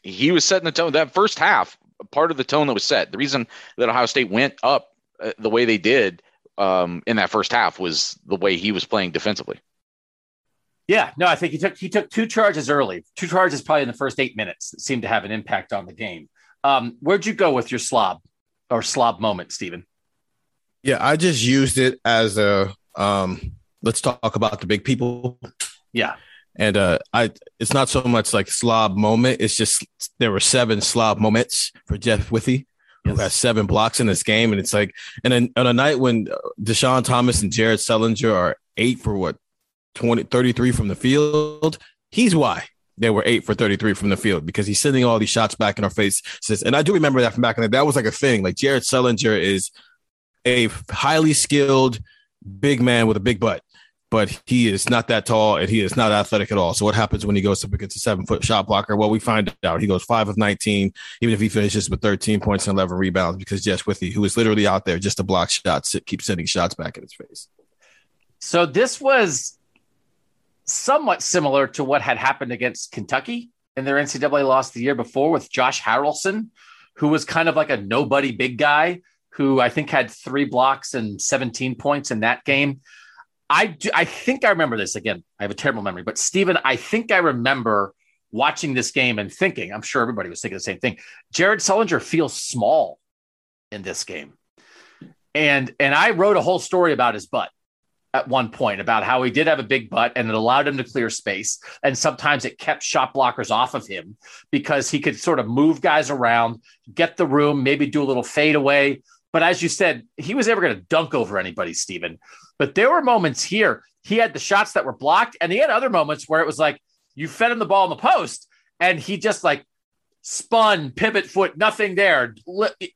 he was setting the tone. That first half, part of the tone that was set. The reason that Ohio State went up uh, the way they did um, in that first half was the way he was playing defensively. Yeah, no, I think he took he took two charges early. Two charges probably in the first eight minutes that seemed to have an impact on the game. Um, where'd you go with your slob or slob moment, Stephen? Yeah, I just used it as a um let's talk about the big people. Yeah. And uh I it's not so much like slob moment, it's just there were seven slob moments for Jeff Withey. Yes. Who has seven blocks in this game, and it's like, and then on a night when Deshaun Thomas and Jared Sullinger are eight for what 20, 33 from the field, he's why they were eight for 33 from the field because he's sending all these shots back in our face. And I do remember that from back in the that was like a thing. Like Jared Sullinger is a highly skilled big man with a big butt. but he is not that tall and he is not athletic at all. So what happens when he goes up against a seven foot shot blocker? Well, we find out he goes five of 19, even if he finishes with 13 points and 11 rebounds, because Jeff Withey, who is literally out there just to block shots, keeps sending shots back in his face. So this was somewhat similar to what had happened against Kentucky in their NCAA loss the year before with Josh Harrelson, who was kind of like a nobody big guy who I think had three blocks and 17 points in that game. I do, I think I remember this again. I have a terrible memory, but Stephen, I think I remember watching this game and thinking, I'm sure everybody was thinking the same thing. Jared Sullinger feels small in this game. And and I wrote a whole story about his butt at one point about how he did have a big butt and it allowed him to clear space. And sometimes it kept shot blockers off of him because he could sort of move guys around, get the room, maybe do a little fade away. But as you said, he was never going to dunk over anybody, Stephen. But there were moments here, he had the shots that were blocked, and he had other moments where it was like you fed him the ball in the post, and he just like spun, pivot foot, nothing there.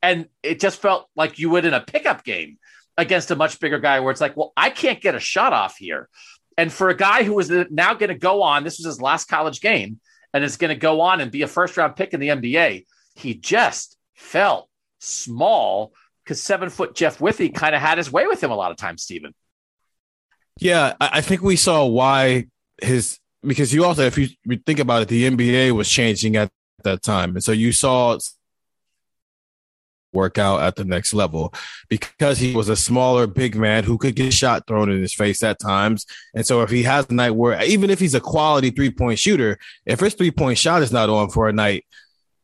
And it just felt like you would in a pickup game against a much bigger guy where it's like, well, I can't get a shot off here. And for a guy who was now going to go on, this was his last college game and is going to go on and be a first round pick in the NBA, he just felt small because seven foot Jeff Withey kind of had his way with him a lot of times, Stephen. Yeah, I think we saw why his because you also, if you think about it, the NBA was changing at that time, and so you saw work out at the next level because he was a smaller big man who could get shot thrown in his face at times. And so if he has a night where even if he's a quality three point shooter, if his three point shot is not on for a night,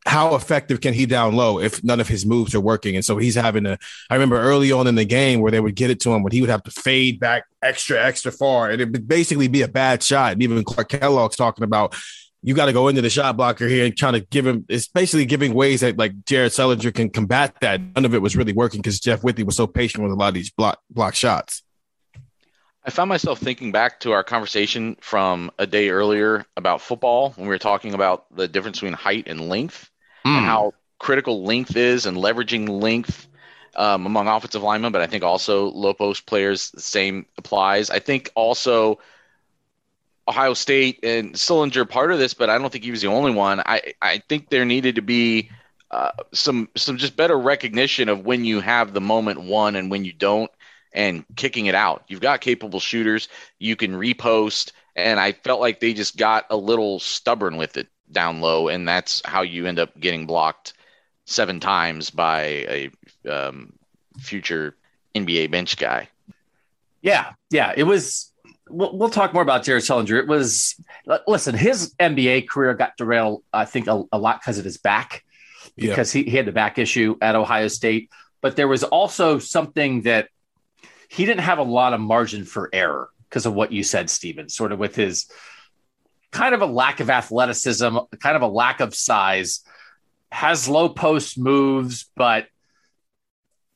how effective can he down low if none of his moves are working? And so he's having to. I remember early on in the game where they would get it to him when he would have to fade back extra, extra far. And it would basically be a bad shot. And even Clark Kellogg's talking about you got to go into the shot blocker here and trying to give him it's basically giving ways that like Jared Sullinger can combat that. None of it was really working because Jeff Withey was so patient with a lot of these block block shots. I found myself thinking back to our conversation from a day earlier about football when we were talking about the difference between height and length mm. and hmm. how critical length is and leveraging length um, among offensive linemen, but I think also low post players, the same applies. I think also Ohio State and Sullinger part of this, but I don't think he was the only one. I, I think there needed to be uh, some some just better recognition of when you have the moment one and when you don't, and kicking it out. You've got capable shooters. You can repost, and I felt like they just got a little stubborn with it down low, and that's how you end up getting blocked seven times by a um, future NBA bench guy. Yeah, yeah, it was we'll, we'll talk more about Jared Sullinger. It was listen, his NBA career got derailed, I think, a, a lot because of his back, because yeah. he, he had the back issue at Ohio State. But there was also something that he didn't have a lot of margin for error because of what you said, Stephen, sort of with his kind of a lack of athleticism, kind of a lack of size, has low post moves, but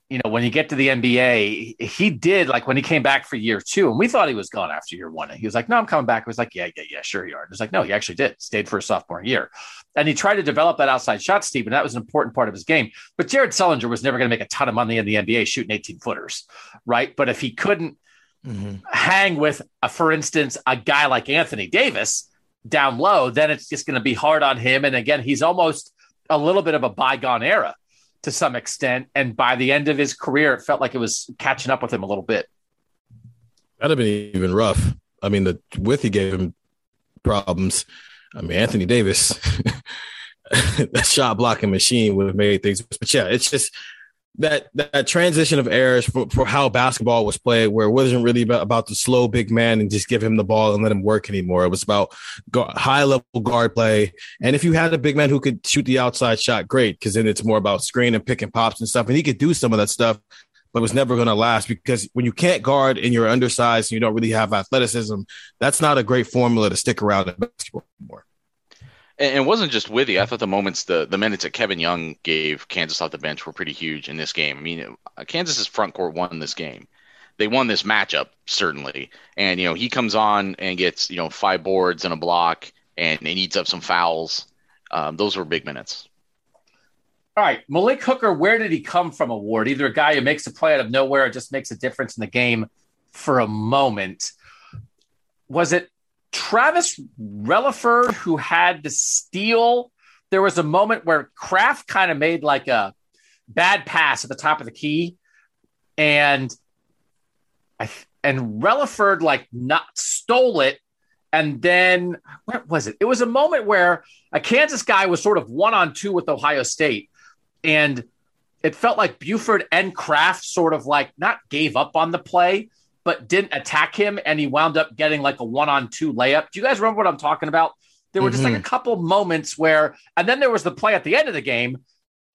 you know, when you get to the NBA, he did like when he came back for year two, and we thought he was gone after year one. And he was like, No, I'm coming back. He was like, Yeah, yeah, yeah, sure you are. And was like, No, he actually did, stayed for a sophomore year. And he tried to develop that outside shot, Steve, and that was an important part of his game. But Jared Sullinger was never going to make a ton of money in the NBA shooting 18 footers, right? But if he couldn't mm-hmm. hang with, a, for instance, a guy like Anthony Davis down low, then it's just going to be hard on him. And again, he's almost a little bit of a bygone era to some extent. And by the end of his career, it felt like it was catching up with him a little bit. That'd have been even rough. I mean, the Withey gave him problems. I mean, Anthony Davis, [laughs] that shot blocking machine would have made things. But yeah, it's just that that transition of errors for, for how basketball was played, where it wasn't really about, about the slow big man and just give him the ball and let him work anymore. It was about high level guard play. And if you had a big man who could shoot the outside shot, great, because then it's more about screen and pick and pops and stuff. And he could do some of that stuff, but it was never going to last because when you can't guard and you're undersized and you don't really have athleticism, that's not a great formula to stick around in basketball anymore. And it wasn't just Withey. I thought the moments, the, the minutes that Kevin Young gave Kansas off the bench were pretty huge in this game. I mean, Kansas's front court won this game. They won this matchup certainly, and you know he comes on and gets you know five boards and a block and, and eats up some fouls. Um, those were big minutes. All right, Malik Hooker, where did he come from? Award either a guy who makes a play out of nowhere or just makes a difference in the game for a moment. was it Travis Releford who had to steal? There was a moment where Craft kind of made like a bad pass at the top of the key, and I and Releford like not stole it, and then what was it? It was a moment where a Kansas guy was sort of one on two with Ohio State, and it felt like Buford and Craft sort of like not gave up on the play, but didn't attack him, and he wound up getting like a one on two layup. Do you guys remember what I'm talking about? There were just like a mm-hmm. couple moments where, and then there was the play at the end of the game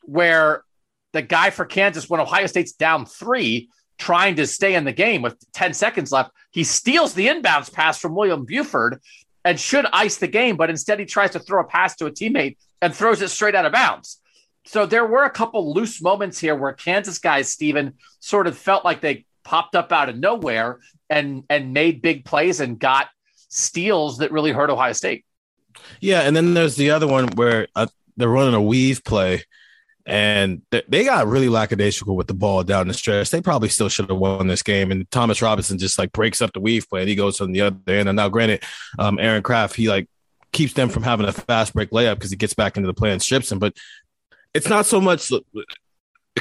where the guy for Kansas, when Ohio State's down three, trying to stay in the game with 10 seconds left, he steals the inbounds pass from William Buford and should ice the game, but instead he tries to throw a pass to a teammate and throws it straight out of bounds. So there were a couple loose moments here where Kansas guys, Stephen, sort of felt like they popped up out of nowhere and and made big plays and got steals that really hurt Ohio State. Yeah, and then there's the other one where uh, they're running a weave play, and they, they got really lackadaisical with the ball down the stretch. They probably still should have won this game. And Thomas Robinson just like breaks up the weave play, and he goes on the other end. And now, granted, um, Aaron Craft he like keeps them from having a fast break layup because he gets back into the play and strips him. But it's not so much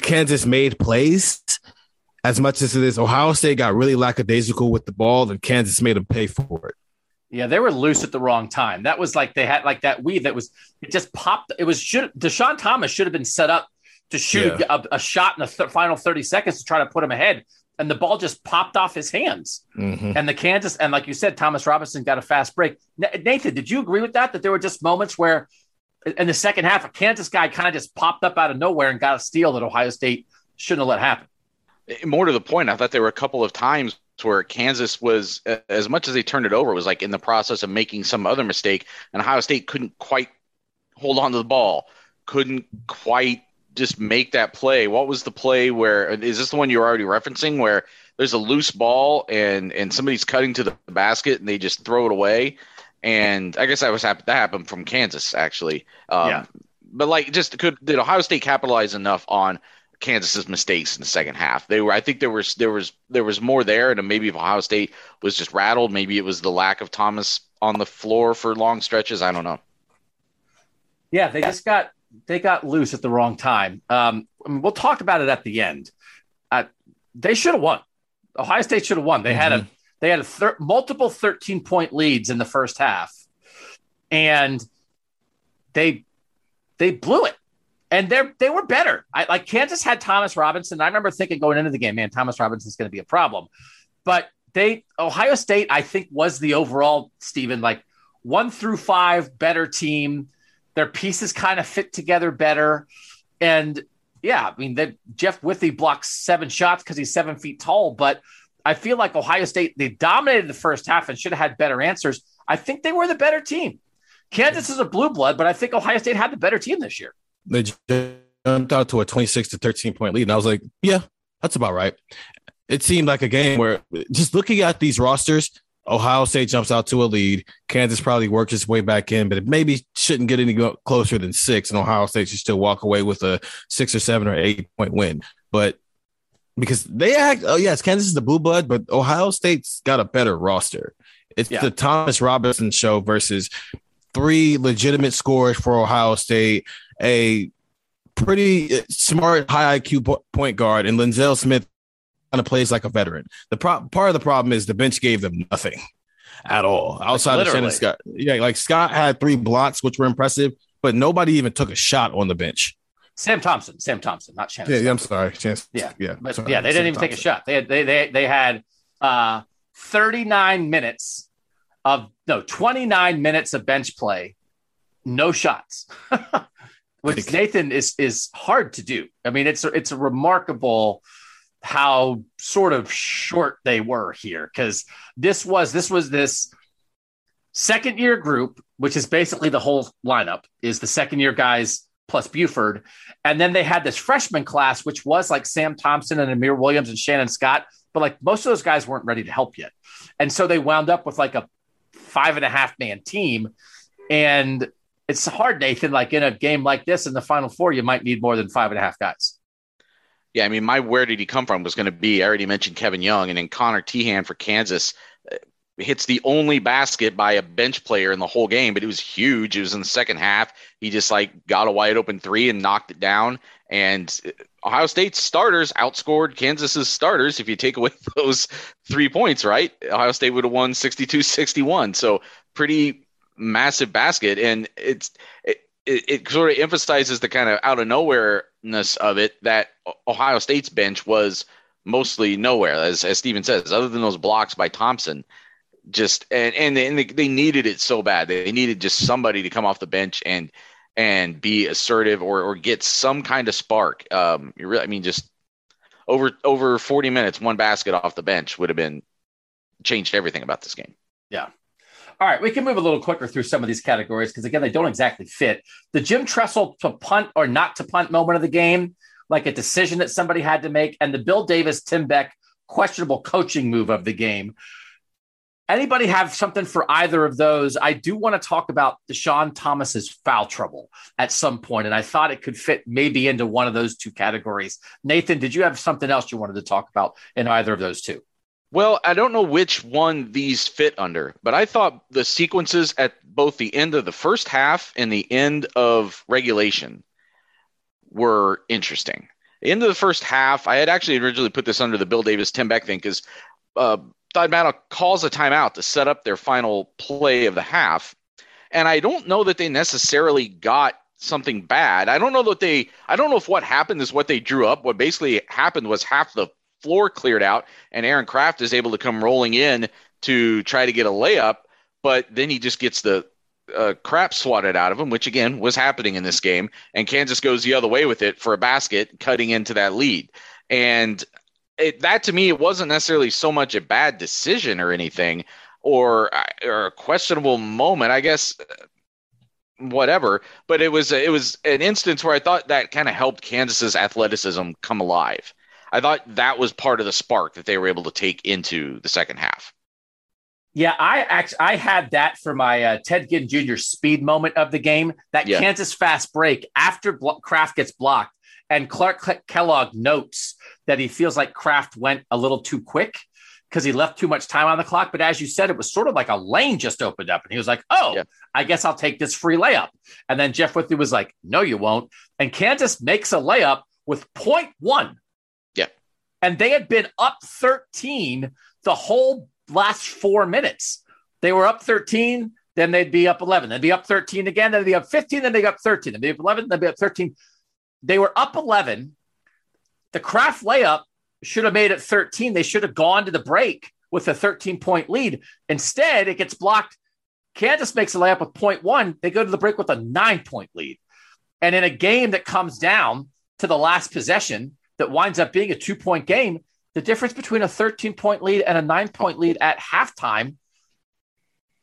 Kansas made plays as much as it is Ohio State got really lackadaisical with the ball, and Kansas made them pay for it. Yeah, they were loose at the wrong time. That was like they had like that weave that was it just popped. It was should Deshaun Thomas should have been set up to shoot Yeah. a, a shot in the th- final thirty seconds to try to put him ahead, and the ball just popped off his hands. Mhm. And the Kansas and like you said, Thomas Robinson got a fast break. Na- Nathan, did you agree with that? That there were just moments where in the second half, a Kansas guy kind of just popped up out of nowhere and got a steal that Ohio State shouldn't have let happen. More to the point, I thought there were a couple of times where Kansas was, as much as they turned it over, was like in the process of making some other mistake, and Ohio State couldn't quite hold on to the ball, couldn't quite just make that play. What was the play where is this the one you're already referencing where there's a loose ball and and somebody's cutting to the basket and they just throw it away? And I guess that was that happened from Kansas actually. Um, Yeah. But like, just could did Ohio State capitalize enough on Kansas's mistakes in the second half. They were I think there was there was there was more there and maybe if Ohio State was just rattled, maybe it was the lack of Thomas on the floor for long stretches, I don't know. Yeah, they just got they got loose at the wrong time. Um, I mean, we'll talk about it at the end. Uh, they should have won. Ohio State should have won. They had a they had a thir- multiple thirteen point leads in the first half, and they they blew it. And they they were better. I, like Kansas had Thomas Robinson. I remember thinking going into the game, man, Thomas Robinson's going to be a problem. But they Ohio State, I think, was the overall Stephen like one through five better team. Their pieces kind of fit together better. And yeah, I mean, that Jeff Withey blocks seven shots because he's seven feet tall. But I feel like Ohio State, they dominated the first half and should have had better answers. I think they were the better team. Kansas is a blue blood, but I think Ohio State had the better team this year. They jumped out to a 26 to 13 point lead. And I was like, yeah, that's about right. It seemed like a game where just looking at these rosters, Ohio State jumps out to a lead. Kansas probably works its way back in, but it maybe shouldn't get any closer than six. And Ohio State should still walk away with a six or seven or eight point win. But because they act, oh, yes, Kansas is the blue blood, but Ohio State's got a better roster. It's Yeah. the Thomas Robinson show versus three legitimate scores for Ohio State, a pretty smart, high IQ point guard, and Lenzelle Smith kind of plays like a veteran. The pro- part of the problem is the bench gave them nothing at all outside of. Shannon Scott. Yeah, like Scott had three blocks, which were impressive, but nobody even took a shot on the bench. Sam Thompson, Sam Thompson, not Shannon. Yeah, Scott. I'm sorry. Chance, Yeah, yeah, But sorry. yeah, they didn't even take a shot. They had they they they had uh 39 minutes of no 29 minutes of bench play, no shots. [laughs] Which Like- Nathan is is hard to do. I mean, it's it's a remarkable how sort of short they were here because this was this was this second year group, which is basically the whole lineup, is the second year guys plus Buford. And then they had this freshman class, which was like Sam Thompson and Amir Williams and Shannon Scott, but like most of those guys weren't ready to help yet. And so they wound up with like a five and a half man team. And it's hard, Nathan, like in a game like this in the final four, you might need more than five and a half guys. Yeah, I mean, my where did he come from was going to be. I already mentioned Kevin Young, and then Conner Teahan for Kansas. Uh, hits the only basket by a bench player in the whole game, but it was huge. It was in the second half. He just like got a wide open three and knocked it down. And Ohio State's starters outscored Kansas's starters. If you take away [laughs] those three points, right? Ohio State would have won 62 61. So pretty massive basket. And it's, it, it, sort of emphasizes the kind of out of nowhereness of it that Ohio State's bench was mostly nowhere, as, as Steven says, other than those blocks by Thompson just and and they, and they needed it so bad. They needed just somebody to come off the bench and and be assertive or or get some kind of spark. Um, you really, I mean, just over over 40 minutes, one basket off the bench would have been changed everything about this game. Yeah. All right, we can move a little quicker through some of these categories because again, they don't exactly fit. The Jim Tressel to punt or not to punt moment of the game, like a decision that somebody had to make, and the Bill Davis Tim Beck questionable coaching move of the game. Anybody have something for either of those? I do want to talk about Deshaun Thomas's foul trouble at some point, and I thought it could fit maybe into one of those two categories. Nathan, did you have something else you wanted to talk about in either of those two? Well, I don't know which one these fit under, but I thought the sequences at both the end of the first half and the end of regulation were interesting. Of the first half, I had actually originally put this under the Bill Davis Tim Beck thing because uh, Battle calls a timeout to set up their final play of the half. And I don't know that they necessarily got something bad. I don't know that they, I don't know if what happened is what they drew up. What basically happened was half the floor cleared out, and Aaron Craft is able to come rolling in to try to get a layup, but then he just gets the uh, crap swatted out of him, which again was happening in this game, and Kansas goes the other way with it for a basket, cutting into that lead. And it, that to me, it wasn't necessarily so much a bad decision or anything, or or a questionable moment. I guess whatever, but it was it was an instance where I thought that kind of helped Kansas's athleticism come alive. I thought that was part of the spark that they were able to take into the second half. Yeah, I actually I had that for my uh, Ted Ginn Jr. speed moment of the game. That yeah. Kansas fast break after Craft gets blocked, and Clark Kellogg notes that he feels like Craft went a little too quick because he left too much time on the clock. But as you said, it was sort of like a lane just opened up, and he was like, "Oh, yeah. I guess I'll take this free layup." And then Jeff Withey was like, "No, you won't." And Kansas makes a layup with point one. Yeah, and they had been up thirteen the whole last four minutes. They were up thirteen. Then they'd be up 11. They'd be up 13 again. Then they'd be up 15. Then they'd be up 13. Then they'd be up 11. Then they'd be up 13. They were up 11 the Craft layup should have made it 13. They should have gone to the break with a 13 point lead. Instead, it gets blocked. Kansas makes a layup with point one. They go to the break with a nine point lead. And in a game that comes down to the last possession that winds up being a two point game, the difference between a 13 point lead and a nine point lead at halftime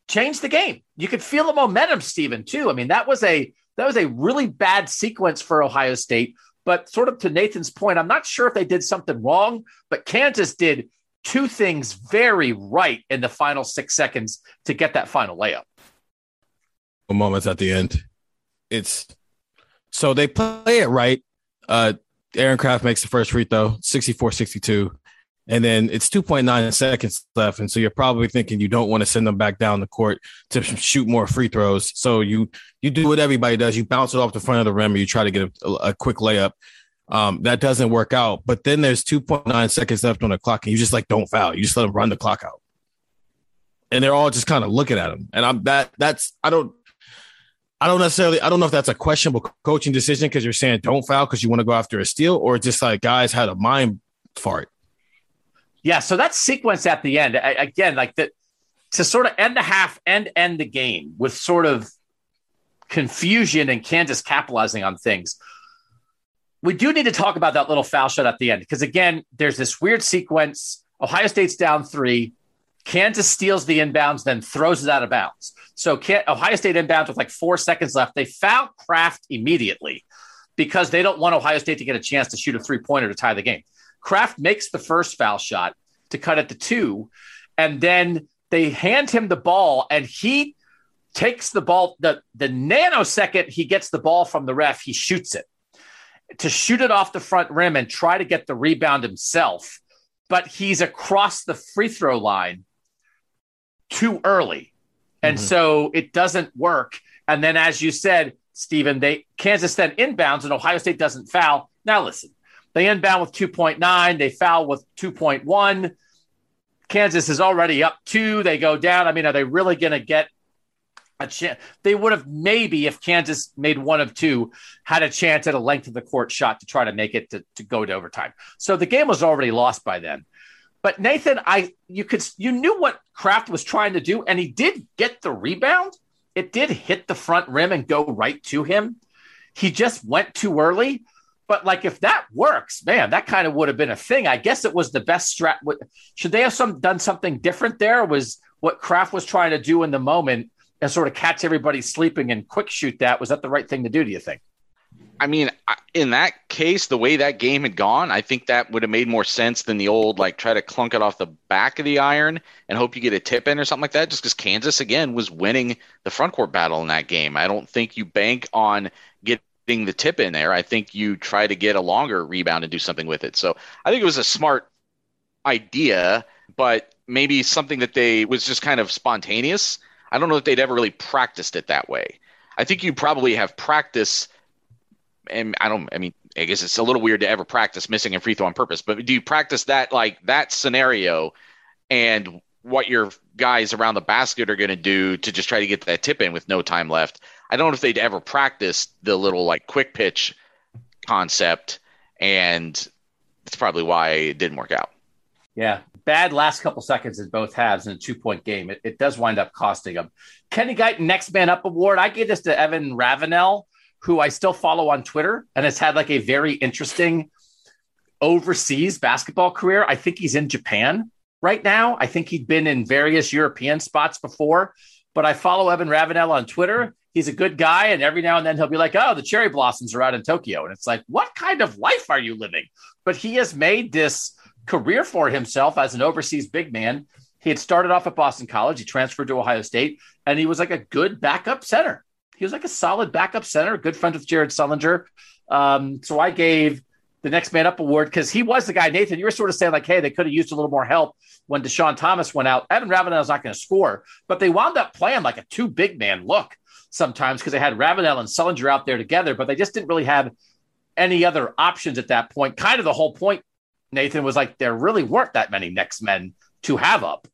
changed the game. You could feel the momentum, Stephen, too. I mean, that was a that was a really bad sequence for Ohio State but sort of to Nathan's point, I'm not sure if they did something wrong, but Kansas did two things very right in the final six seconds to get that final layup. Moments at the end. It's so they play it right. Uh, Aaron Craft makes the first free throw, 64 62 and then it's 2.9 seconds left and so you're probably thinking you don't want to send them back down the court to shoot more free throws. So you you do what everybody does. You bounce it off the front of the rim or you try to get a, a quick layup. Um, that doesn't work out but then there's 2.9 seconds left on the clock and you just like don't foul. You just let them run the clock out. And they're all just kind of looking at him and i'm that that's i don't I don't necessarily. I don't know if that's a questionable coaching decision because you're saying don't foul because you want to go after a steal, or just like guys had a mind fart yeah, so that sequence at the end, again, like that to sort of end the half and end the game with sort of confusion and Kansas capitalizing on things. We do need to talk about that little foul shot at the end because again, there's this weird sequence. Ohio State's down three. Kansas steals the inbounds, then throws it out of bounds. So Ohio State inbounds with like four seconds left. They foul Craft immediately because they don't want Ohio State to get a chance to shoot a three pointer to tie the game. Craft makes the first foul shot to cut it to two. And then they hand him the ball and he takes the ball the the nanosecond he gets the ball from the ref he shoots it to shoot it off the front rim and try to get the rebound himself but he's across the free throw line too early. And Mhm. so it doesn't work. And then, as you said, Stephen, they Kansas then inbounds and Ohio State doesn't foul. Now listen, they inbound with 2.9, they foul with 2.1. Kansas is already up two. They go down. I mean, are they really going to get a chance? They would have maybe, if Kansas made one of two, had a chance at a length of the court shot to try to make it to, to go to overtime. So the game was already lost by then. But Nathan, I you could you knew what Craft was trying to do, and he did get the rebound. It did hit the front rim and go right to him. He just went too early. But like if that works, man, that kind of would have been a thing. I guess it was the best strat. Should they have some done something different there? Was what Craft was trying to do in the moment and sort of catch everybody sleeping and quick shoot that? Was that the right thing to do? Do you think? I mean, in that case, the way that game had gone, I think that would have made more sense than the old like try to clunk it off the back of the iron and hope you get a tip in or something like that. Just because Kansas again was winning the front court battle in that game, I don't think you bank on the tip in there. I think you try to get a longer rebound and do something with it. So I think it was a smart idea, but maybe something that they was just kind of spontaneous. I don't know if they'd ever really practiced it that way. I think you probably have practice and I don't. I mean, I guess it's a little weird to ever practice missing a free throw on purpose. But do you practice that like that scenario, and what your guys around the basket are going to do to just try to get that tip in with no time left? I don't know if they'd ever practice the little like quick pitch concept, and that's probably why it didn't work out. Yeah, bad last couple seconds in both halves in a two point game. It, it does wind up costing them. Kenny Guiton Next Man Up Award. I gave this to Evan Ravenel, who I still follow on Twitter and has had like a very interesting overseas basketball career. I think he's in Japan right now. I think he'd been in various European spots before, but I follow Evan Ravenel on Twitter. He's a good guy, and every now and then he'll be like, "Oh, the cherry blossoms are out in Tokyo," and it's like, "What kind of life are you living?" But he has made this career for himself as an overseas big man. He had started off at Boston College. He transferred to Ohio State, and he was like a good backup center. He was like a solid backup center, good friend with Jared Sullinger. Um, so I gave the next man up award because he was the guy. Nathan, you were sort of saying like, hey, they could have used a little more help when Deshaun Thomas went out. Evan Ravenel is not going to score, but they wound up playing like a two big man look sometimes because they had Ravenel and Sullinger out there together, but they just didn't really have any other options at that point. Kind of the whole point, Nathan, was like there really weren't that many next men to have up.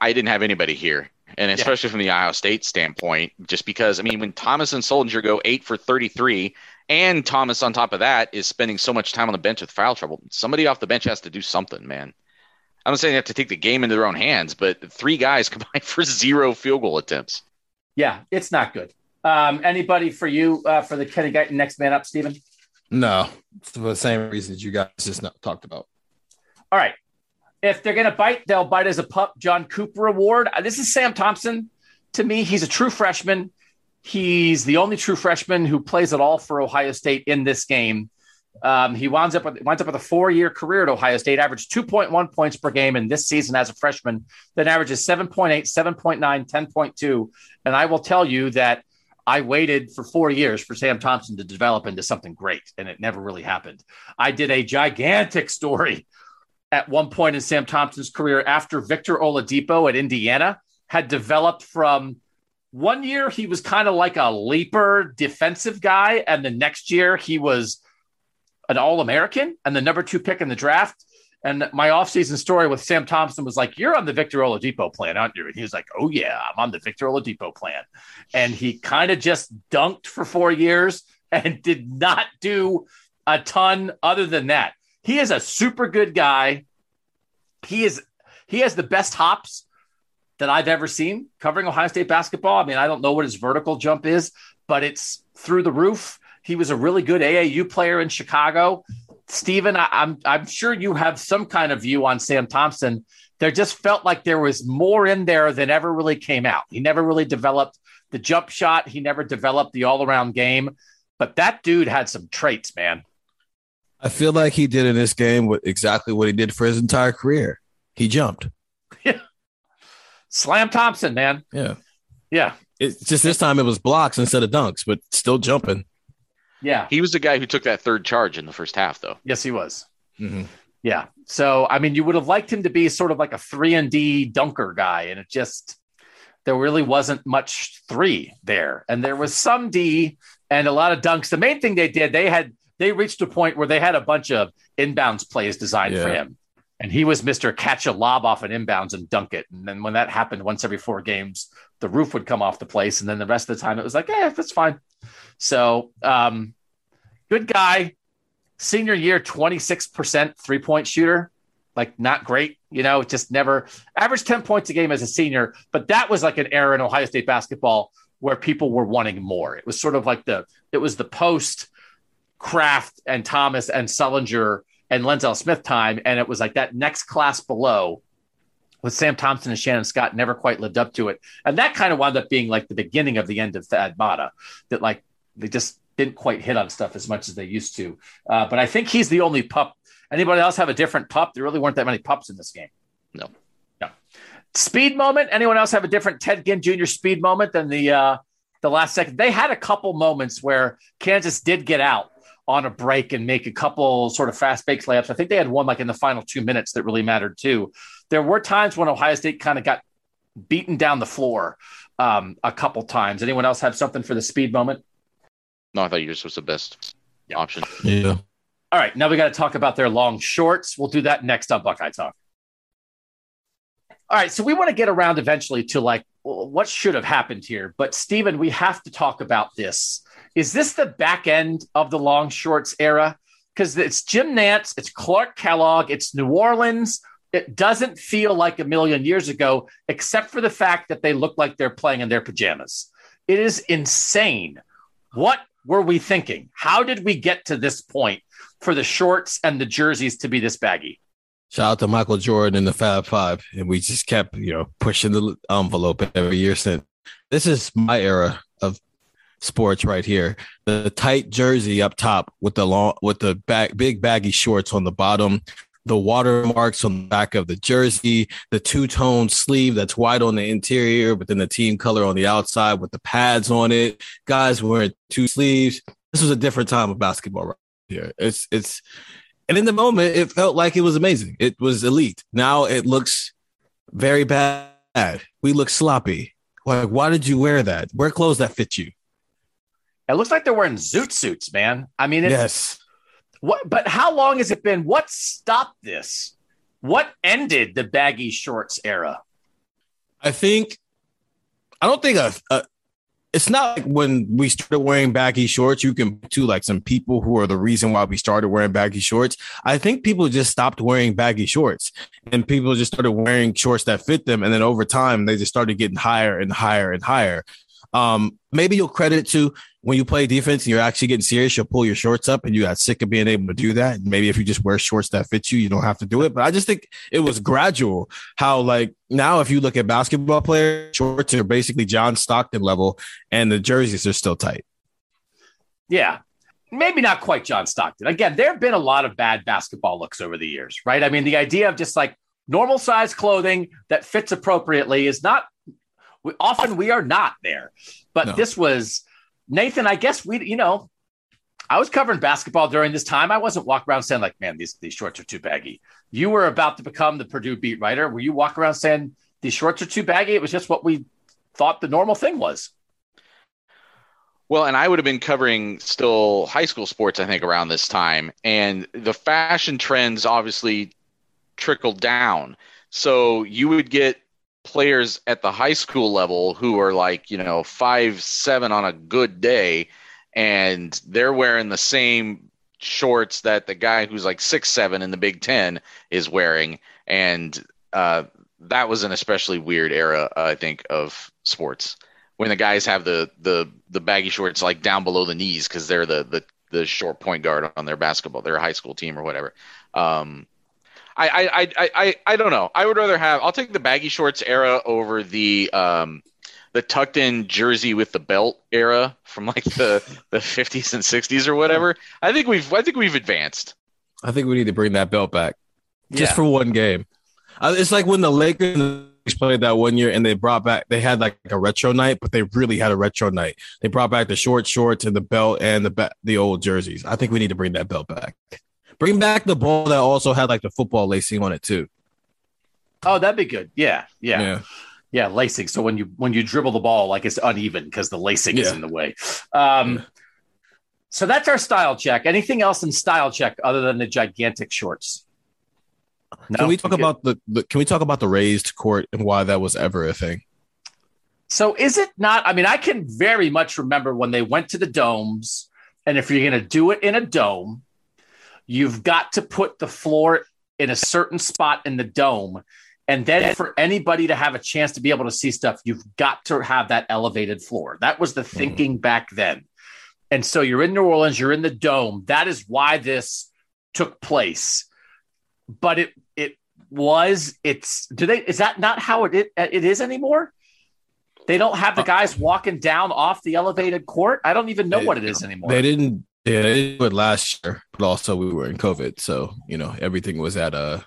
I didn't have anybody here. And especially from the Ohio State standpoint, just because, I mean, when Thomas and Sullinger go eight for 33, and Thomas on top of that is spending so much time on the bench with foul trouble, somebody off the bench has to do something, man. I'm not saying they have to take the game into their own hands, but three guys [laughs] combined for zero field goal attempts. Yeah, it's not good. Um, anybody for you uh, for the Kenny Guiton next man up, Stephen? No, it's for the same reasons you guys just talked about. All right. If they're going to bite, they'll bite as a pup. John Cooper Award. Uh, This is Sam Thompson. To me, he's a true freshman. He's the only true freshman who plays at all for Ohio State in this game. Um, he winds up with winds up with a four year career at Ohio State, averaged 2.1 points per game in this season as a freshman, then averages 7.8, 7.9, 10.2. And I will tell you that I waited for four years for Sam Thompson to develop into something great, and it never really happened. I did a gigantic story at one point in Sam Thompson's career after Victor Oladipo at Indiana had developed from one year he was kind of like a leaper defensive guy, and the next year he was an All American and the number two pick in the draft. And my offseason story with Sam Thompson was like, You're on the Victor Oladipo plan, aren't you? And he was like, Oh, yeah, I'm on the Victor Oladipo plan. And he kind of just dunked for four years and [laughs] did not do a ton other than that. He is a super good guy. He is he has the best hops that I've ever seen covering Ohio State basketball. I mean, I don't know what his vertical jump is, but it's through the roof. He was a really good AAU player in Chicago. Stephen, I, I'm I'm sure you have some kind of view on Sam Thompson. There just felt like there was more in there than ever really came out. He never really developed the jump shot. He never developed the all around game. But that dude had some traits, man. I feel like he did in this game what exactly what he did for his entire career. He jumped. [laughs] Yeah. Slam Thompson, man. Yeah. Yeah. It's just this time it was blocks instead of dunks, but still jumping. Yeah. He was the guy who took that third charge in the first half, though. Yes, he was. Mhm. Yeah. So, I mean, you would have liked him to be sort of like a three and D dunker guy, and it just there really wasn't much three there, and there was some D and a lot of dunks. The main thing they did, they had they reached a point where they had a bunch of inbounds plays designed for him. And he was Mr. Catch a lob off an inbounds and dunk it. And then when that happened once every four games, the roof would come off the place. And then the rest of the time it was like, eh, that's fine. So um, good guy. Senior year, 26% three point shooter. Like not great, you know, just never averaged 10 points a game as a senior. But that was like an era in Ohio State basketball where people were wanting more. It was sort of like the, it was the post Craft and Thomas and Sullinger and Lenzelle Smith time. And it was like that next class below with Sam Thompson and Shannon Scott never quite lived up to it. And that kind of wound up being like the beginning of the end of Thad Matta, that like they just didn't quite hit on stuff as much as they used to. Uh, but I think he's the only pup. Anybody else have a different pup? There really weren't that many pups in this game. No. No. Speed moment. Anyone else have a different Ted Ginn Jr. speed moment than the uh, the last second? They had a couple moments where Kansas did get out on a break and make a couple sort of fast baked layups. I think they had one like in the final two minutes that really mattered too. There were times when Ohio State kind of got beaten down the floor um, a couple times. Anyone else have something for the speed moment? No, I thought yours was the best Yeah. option. Yeah. All right, now we got to talk about their long shorts. We'll do that next on Buckeye Talk. All right, so we want to get around eventually to like what should have happened here. But Stephen, we have to talk about this. Is this the back end of the long shorts era? Because it's Jim Nantz, it's Clark Kellogg, it's New Orleans. It doesn't feel like a million years ago, except for the fact that they look like they're playing in their pajamas. It is insane. What were we thinking? How did we get to this point for the shorts and the jerseys to be this baggy? Shout out to Michael Jordan and the Fab Five, and we just kept, you know, pushing the envelope every year since. This is my era of sports right here. The tight jersey up top with the long, with the back, big baggy shorts on the bottom, the watermarks on the back of the jersey, the two tone sleeve that's white on the interior, but then the team color on the outside with the pads on it. Guys wearing two sleeves. This was a different time of basketball right here. It's it's and in the moment, it felt like it was amazing. It was elite. Now it looks very bad. We look sloppy. Like, why did you wear that? Wear clothes that fit you. It looks like they're wearing zoot suits, man. I mean, it's, yes. What? But how long has it been? What stopped this? What ended the baggy shorts era? I think, I don't think a, a it's not like when we started wearing baggy shorts, you can to like some people who are the reason why we started wearing baggy shorts. I think people just stopped wearing baggy shorts and people just started wearing shorts that fit them. And then over time, they just started getting higher and higher and higher. Um, maybe you'll credit it to when you play defense and you're actually getting serious, you'll pull your shorts up and you got sick of being able to do that. Maybe if you just wear shorts that fit you, you don't have to do it. But I just think it was gradual how like now if you look at basketball players, shorts are basically John Stockton level and the jerseys are still tight. Yeah. Maybe not quite John Stockton. Again, there have been a lot of bad basketball looks over the years, right? I mean, the idea of just like normal size clothing that fits appropriately is not we, often we are not there. But No. this was Nathan, I guess we, you know, I was covering basketball during this time. I wasn't walking around saying like, man, these, these shorts are too baggy. You were about to become the Purdue beat writer. Were you walking around saying these shorts are too baggy? It was just what we thought the normal thing was. Well, and I would have been covering still high school sports, I think, around this time. And the fashion trends obviously trickled down. So you would get players at the high school level who are like, you know, five, seven on a good day, and they're wearing the same shorts that the guy who's like six, seven in the Big Ten is wearing. And uh, that was an especially weird era, I think, of sports when the guys have the the the baggy shorts like down below the knees because they're the the the short point guard on their basketball, their high school team or whatever. Um, I, I I I I don't know. I would rather have. I'll take the baggy shorts era over the um the tucked in jersey with the belt era from like the [laughs] the 50s and 60s or whatever. I think we've I think we've advanced. I think we need to bring that belt back just Yeah. for one game. Uh, it's like when the Lakers played that one year and they brought back, they had like a retro night, but they really had a retro night. They brought back the short shorts and the belt and the ba- the old jerseys. I think we need to bring that belt back. Bring back the ball that also had like the football lacing on it too. Oh, that'd be good. Yeah. Yeah. Yeah, yeah lacing. So when you when you dribble the ball, like it's uneven because the lacing is in the way. Um, So that's our style check. Anything else in style check other than the gigantic shorts? No? Can we talk Okay. about the, the Can we talk about the raised court and why that was ever a thing? So is it not? I mean, I can very much remember when they went to the domes, and if you're going to do it in a dome, you've got to put the floor in a certain spot in the dome. And then for anybody to have a chance to be able to see stuff, you've got to have that elevated floor. That was the mm-hmm. thinking back then. And so you're in New Orleans, you're in the dome. That is why this took place. But it it was it's do they is that not how it it, it is anymore? They don't have the uh, guys walking down off the elevated court. I don't even know They- what it is anymore. They didn't. Yeah, it it last year, but also we were in COVID, so you know everything was at Lucas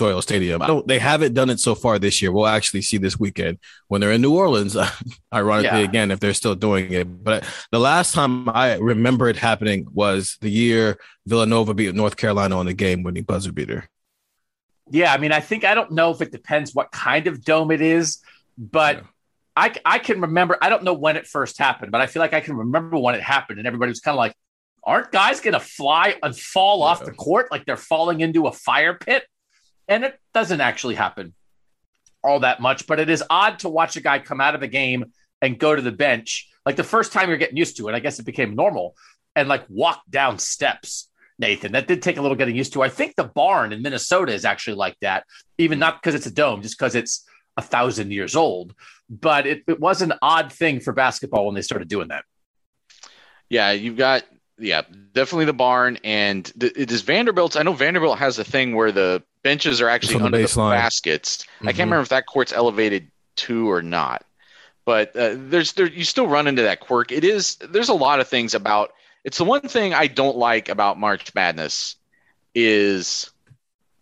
Oil Stadium. I don't. They haven't done it so far this year. We'll actually see this weekend when they're in New Orleans. [laughs] Ironically, Yeah. again, if they're still doing it. But uh, the last time I remember it happening was the year Villanova beat North Carolina on the game-winning buzzer beater. Yeah, I mean, I think I don't know if it depends what kind of dome it is, but Yeah. I I can remember. I don't know when it first happened, but I feel like I can remember when it happened, and everybody was kind of like, "Aren't guys going to fly and fall off the court like they're falling into a fire pit?" And it doesn't actually happen all that much, but it is odd to watch a guy come out of the game and go to the bench like the first time you're getting used to it. I guess it became normal and like walk down steps. Nathan, that did take a little getting used to. I think the barn in Minnesota is actually like that, even not because it's a dome, just because it's a thousand years old. But it, it was an odd thing for basketball when they started doing that. Yeah, you've got yeah, definitely the barn and th- it is Vanderbilt. I know Vanderbilt has a thing where the benches are actually the under the baseline. baskets. I can't Mhm. remember if that court's elevated too or not. But uh, there's there you still run into that quirk. It is there's a lot of things about it's the one thing I don't like about March Madness is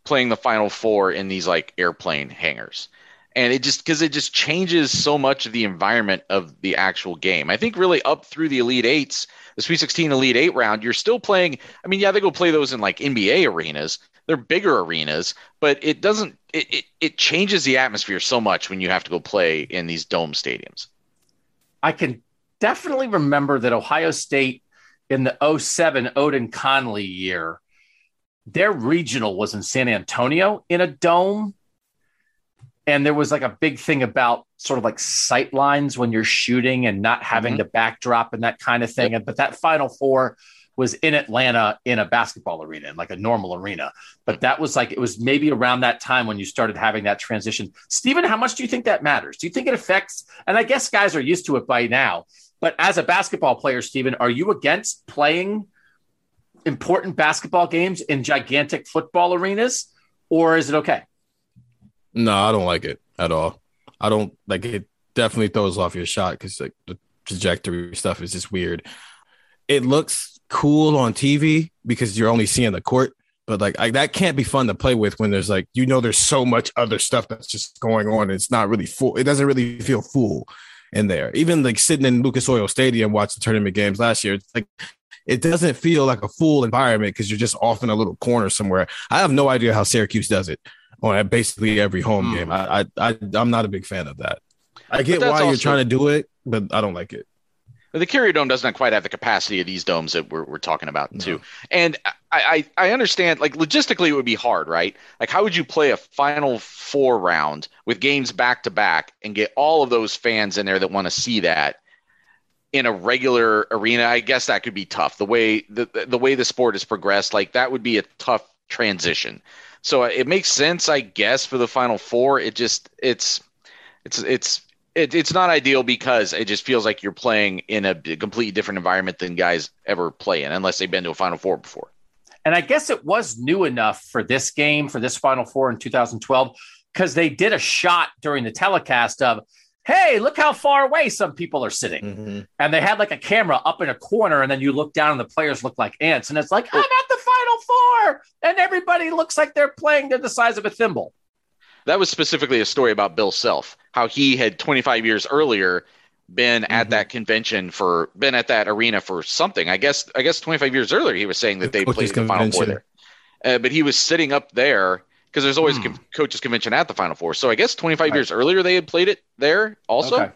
playing the final four in these like airplane hangars. And it just because it just changes so much of the environment of the actual game. I think really up through the Elite Eights, the Sweet 16 Elite Eight round, you're still playing. I mean, yeah, they go play those in like NBA arenas. They're bigger arenas, but it doesn't. It, it it changes the atmosphere so much when you have to go play in these dome stadiums. I can definitely remember that Ohio State in the 07 Oden Conley year, their regional was in San Antonio in a dome. And there was like a big thing about sort of like sight lines when you're shooting and not having Mhm. the backdrop and that kind of thing. But that final four was in Atlanta in a basketball arena, in like a normal arena. But that was like, it was maybe around that time when you started having that transition. Stephen, how much do you think that matters? Do you think it affects? And I guess guys are used to it by now. But as a basketball player, Stephen, are you against playing important basketball games in gigantic football arenas? Or is it okay? No, I don't like it at all. I don't like it. Definitely throws off your shot because like the trajectory stuff is just weird. It looks cool on TV because you're only seeing the court, but like I, that can't be fun to play with when there's like you know there's so much other stuff that's just going on. It's not really full. It doesn't really feel full in there. Even like sitting in Lucas Oil Stadium watching tournament games last year, it's like it doesn't feel like a full environment because you're just off in a little corner somewhere. I have no idea how Syracuse does it on basically every home Hmm. game. I, I, I, I'm not a big fan of that. I get that's why you're trying to do it, but I don't like it. The Carrier Dome doesn't quite have the capacity of these domes that we're, we're talking about No. too. And I, I I understand like logistically it would be hard, right? Like how would you play a Final Four round with games back to back and get all of those fans in there that want to see that in a regular arena? I guess that could be tough. The way the the way the sport has progressed, like that would be a tough transition. So uh, it makes sense, I guess, for the Final Four. It just it's it's it's it, it's not ideal because it just feels like you're playing in a completely different environment than guys ever play in, unless they've been to a Final Four before. And I guess it was new enough for this game, for this Final Four in 2012, because they did a shot during the telecast of, hey, look how far away some people are sitting. Mm-hmm. And they had like a camera up in a corner, and then you look down and the players look like ants. And it's like, I'm at the Four. And everybody looks like they're playing they're the size of a thimble. That was specifically a story about Bill Self, how he had 25 years earlier been at Mhm. that convention for been at that arena for something. I guess I guess 25 years earlier he was saying that The they played the Final Four there. Uh, but he was sitting up there because there's always Hmm. con- coaches convention at the Final Four. So I guess 25 Right. years earlier they had played it there also. Okay.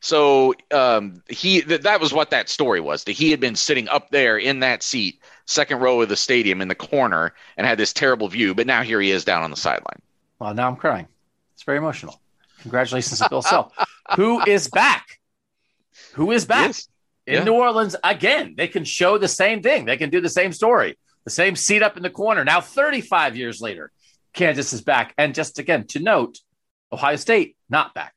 So um, he th- that was what that story was. That he had been sitting up there in that seat, second row of the stadium in the corner, and had this terrible view. But now here he is down on the sideline. Well, now I'm crying. It's very emotional. Congratulations to Bill Self, [laughs] who is back. Who is back Yes. in Yeah. New Orleans again? They can show the same thing. They can do the same story. The same seat up in the corner. Now, 35 years later, Kansas is back. And just again to note, Ohio State not back.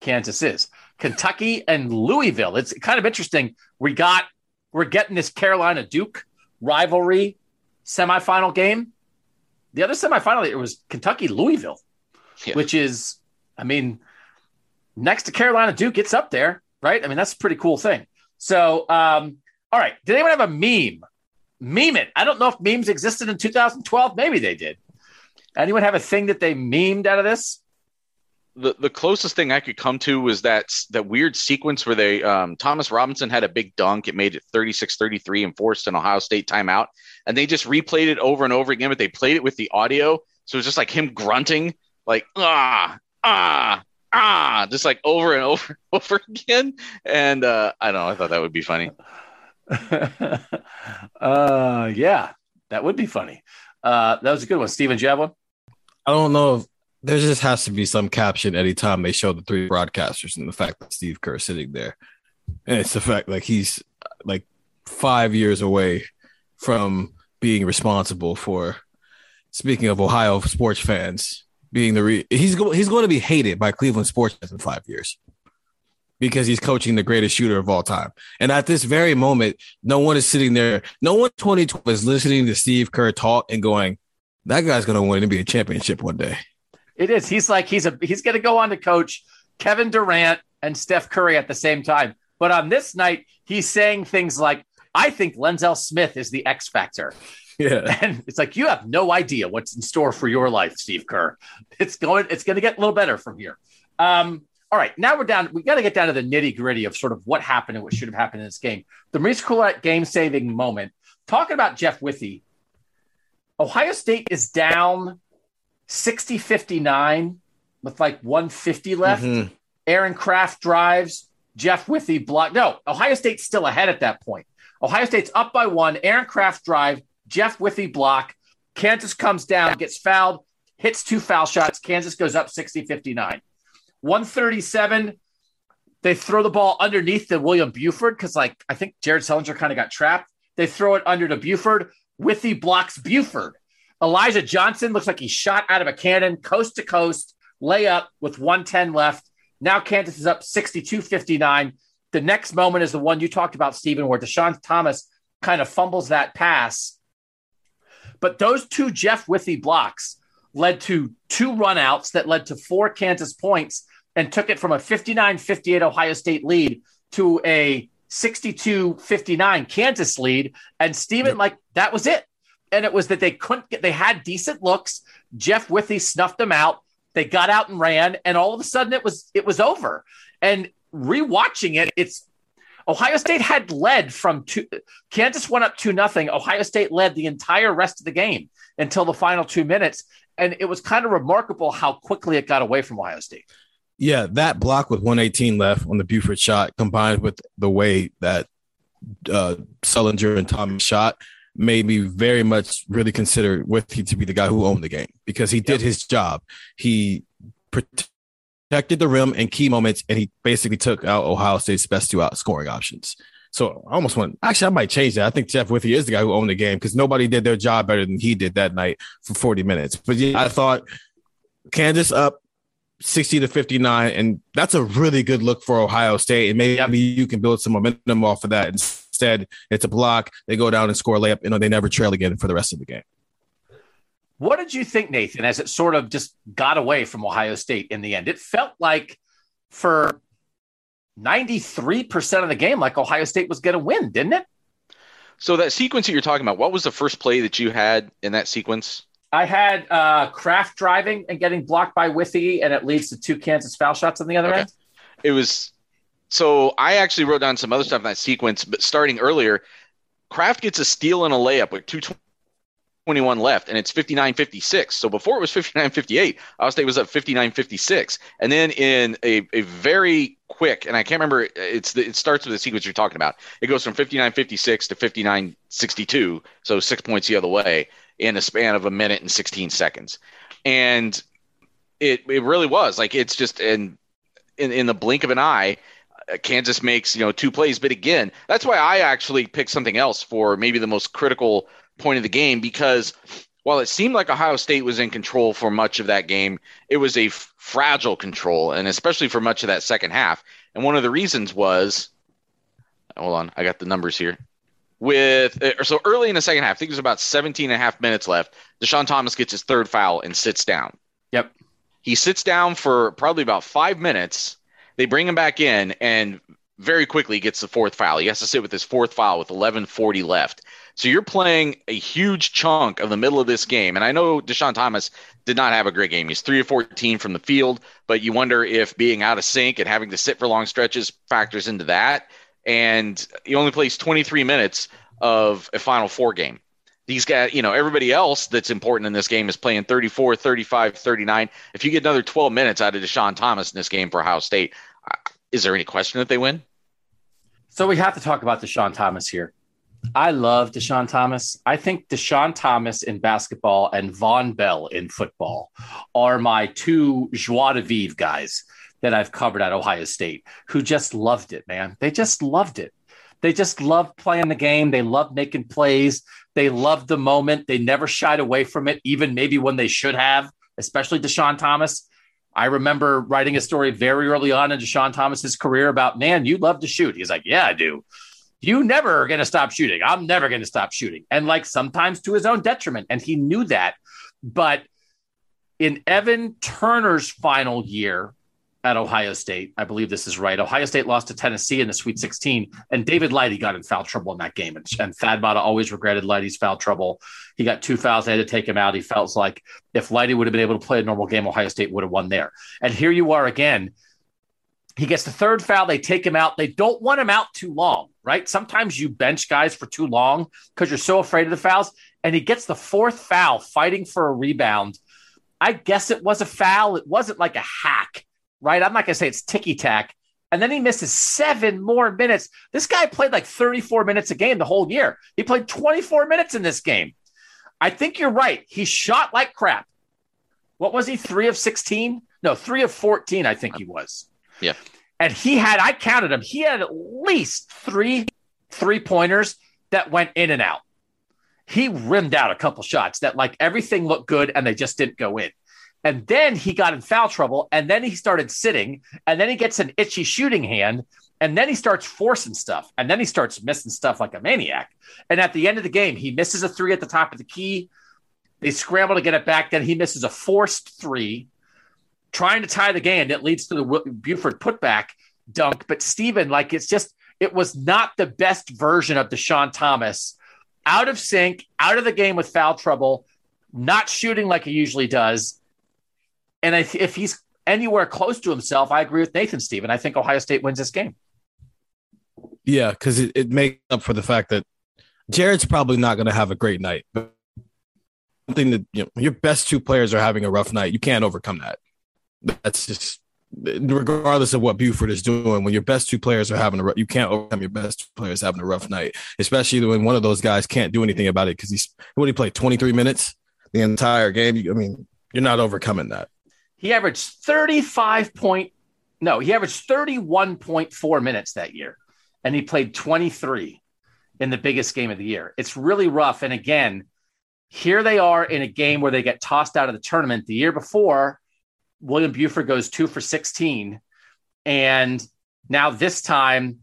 Kansas is. Kentucky and Louisville. It's kind of interesting. We got we're getting this Carolina Duke rivalry semifinal game. The other semifinal it was Kentucky Louisville, Yeah. which is, I mean, next to Carolina Duke, it's up there, right? I mean, that's a pretty cool thing. So, um, all right. Did anyone have a meme? Meme it. I don't know if memes existed in 2012. Maybe they did. Anyone have a thing that they memed out of this? The the closest thing I could come to was that that weird sequence where they um, Thomas Robinson had a big dunk. It made it 36-33 and forced an Ohio State timeout. And they just replayed it over and over again, but they played it with the audio. So it was just like him grunting, like ah, ah, ah, just like over and [laughs] over and over again. And uh, I don't know, I thought that would be funny. [laughs] uh, yeah, that would be funny. Uh, that was a good one. Steven, do you have one? I don't know if there just has to be some caption anytime they show the three broadcasters and the fact that Steve Kerr is sitting there. And it's the fact like he's like five years away from being responsible for speaking of Ohio sports fans being the re- he's go- he's going to be hated by Cleveland sports in five years because he's coaching the greatest shooter of all time. And at this very moment, no one is sitting there. No one 2012 is listening to Steve Kerr talk and going, that guy's going to win and be a championship one day. It is. He's like he's a he's going to go on to coach Kevin Durant and Steph Curry at the same time. But on this night, he's saying things like, "I think Lenzelle Smith is the X factor," Yeah. [laughs] and it's like you have no idea what's in store for your life, Steve Kerr. It's going. It's going to get a little better from here. Um, all right, now we're down. We got to get down to the nitty gritty of sort of what happened and what should have happened in this game. The Maurice Coulette game saving moment. Talking about Jeff Withey, Ohio State is down 60 59 with like 150 left. Mhm. Aaron Craft drives. Jeff Withey block. No, Ohio State's still ahead at that point. Ohio State's up by one. Aaron Craft drive. Jeff Withey block. Kansas comes down, gets fouled, hits two foul shots. Kansas goes up 60 59. 137. They throw the ball underneath to William Buford because, like, I think Jared Sullinger kind of got trapped. They throw it under to Buford. Withey blocks Buford. Elijah Johnson looks like he shot out of a cannon, coast to coast, layup with 110 left. Now Kansas is up 62 59. The next moment is the one you talked about, Stephen, where Deshaun Thomas kind of fumbles that pass. But those two Jeff Withey blocks led to two runouts that led to four Kansas points and took it from a 59 58 Ohio State lead to a 62 59 Kansas lead. And Stephen, Yep. like, that was it. And it was that they couldn't get, they had decent looks. Jeff Withey snuffed them out. They got out and ran, and all of a sudden it was it was over. And rewatching it, it's Ohio State had led from two. Kansas went up two nothing. Ohio State led the entire rest of the game until the final two minutes, and it was kind of remarkable how quickly it got away from Ohio State. Yeah, that block with 118 left on the Buford shot, combined with the way that uh, Sullinger and Thomas shot, made me very much really consider Withey to be the guy who owned the game because he did his job. He protected the rim in key moments, and he basically took out Ohio State's best two out scoring options. So I almost went. Actually, I might change that. I think Jeff Withey is the guy who owned the game because nobody did their job better than he did that night for 40 minutes. But yeah, I thought Kansas up 60 to 59, and that's a really good look for Ohio State. And maybe you can build some momentum off of that. Instead, it's a block. They go down and score a layup. You know, they never trail again for the rest of the game. What did you think, Nathan, as it sort of just got away from Ohio State in the end? It felt like for 93% of the game, like Ohio State was going to win, didn't it? So that sequence that you're talking about, what was the first play that you had in that sequence? I had uh, Craft driving and getting blocked by Withey, and it leads to two Kansas foul shots on the other Okay. end. It was so I actually wrote down some other stuff in that sequence, but starting earlier, Craft gets a steal and a layup with 221 left, and it's 59 56. So before it was [laughs] 59 58, Ohio State was up 59 56. And then in a, a very quick, and I can't remember, it's the, it starts with the sequence you're talking about. It goes from 59 56 to 59 62, so six points the other way in a span of a minute and 16 seconds. And it, it really was like it's just in, in, in the blink of an eye. Uh, Kansas makes you know two plays, but again, that's why I actually picked something else for maybe the most critical point of the game because while it seemed like Ohio State was in control for much of that game, it was a f- fragile control, and especially for much of that second half. And one of the reasons was, hold on, I got the numbers here. With uh, so early in the second half, I think it was about 17 and a half minutes left. Deshaun Thomas gets his third foul and sits down. Yep. He sits down for probably about five minutes. They bring him back in, and very quickly gets the fourth foul. He has to sit with his fourth foul with 11:40 left. So you're playing a huge chunk of the middle of this game. And I know Deshaun Thomas did not have a great game. He's 3 of 14 from the field, but you wonder if being out of sync and having to sit for long stretches factors into that. And he only plays 23 minutes of a Final Four game. These guys, you know, everybody else that's important in this game is playing 34, 35, 39. If you get another 12 minutes out of Deshaun Thomas in this game for Ohio State, is there any question that they win? So we have to talk about Deshaun Thomas here. I love Deshaun Thomas. I think Deshaun Thomas in basketball and Vonn Bell in football are my two joie de vivre guys that I've covered at Ohio State who just loved it, man. They just loved it. They just loved playing the game. They loved making plays. They loved the moment. They never shied away from it, even maybe when they should have, especially Deshaun Thomas. I remember writing a story very early on in Deshaun Thomas's career about, man, you love to shoot. He's like, yeah, I do you never are going to stop shooting. I'm never going to stop shooting. And like sometimes to his own detriment. And he knew that. But in Evan Turner's final year at Ohio State, I believe this is right. Ohio State lost to Tennessee in the Sweet 16, and David Lighty got in foul trouble in that game. And, and Thad Matta always regretted Lighty's foul trouble. He got two fouls. They had to take him out. He felt like if Lighty would have been able to play a normal game, Ohio State would have won there. And here you are again he gets the third foul. They take him out. They don't want him out too long, right? Sometimes you bench guys for too long because you're so afraid of the fouls. And he gets the fourth foul fighting for a rebound. I guess it was a foul. It wasn't like a hack, right? I'm not going to say it's ticky tack. And then he misses seven more minutes. This guy played like 34 minutes a game the whole year. He played 24 minutes in this game. I think you're right. He shot like crap. What was he? Three of 16? No, three of 14, I think he was. Yeah. And he had, I counted him, he had at least three three pointers that went in and out. He rimmed out a couple shots that, like, everything looked good and they just didn't go in. And then he got in foul trouble and then he started sitting and then he gets an itchy shooting hand and then he starts forcing stuff and then he starts missing stuff like a maniac. And at the end of the game, he misses a three at the top of the key. They scramble to get it back. Then he misses a forced three trying to tie the game that leads to the Buford putback dunk. But Stephen, like it's just it was not the best version of Deshaun Thomas. Out of sync, out of the game with foul trouble, not shooting like he usually does. And if, if he's anywhere close to himself, I agree with Nathan, Stephen. I think Ohio State wins this game. Yeah, because it, it makes up for the fact that Jared's probably not going to have a great night. But something that you know, your best two players are having a rough night, you can't overcome that that's just regardless of what Buford is doing, when your best two players are having a rough, you can't overcome your best two players having a rough night, especially when one of those guys can't do anything about it because he's what he played 23 minutes the entire game. I mean, you're not overcoming that. He averaged 35 point no, he averaged 31.4 minutes that year, and he played 23 in the biggest game of the year. It's really rough. And again, here they are in a game where they get tossed out of the tournament. The year before, William Buford goes two for 16. And now this time,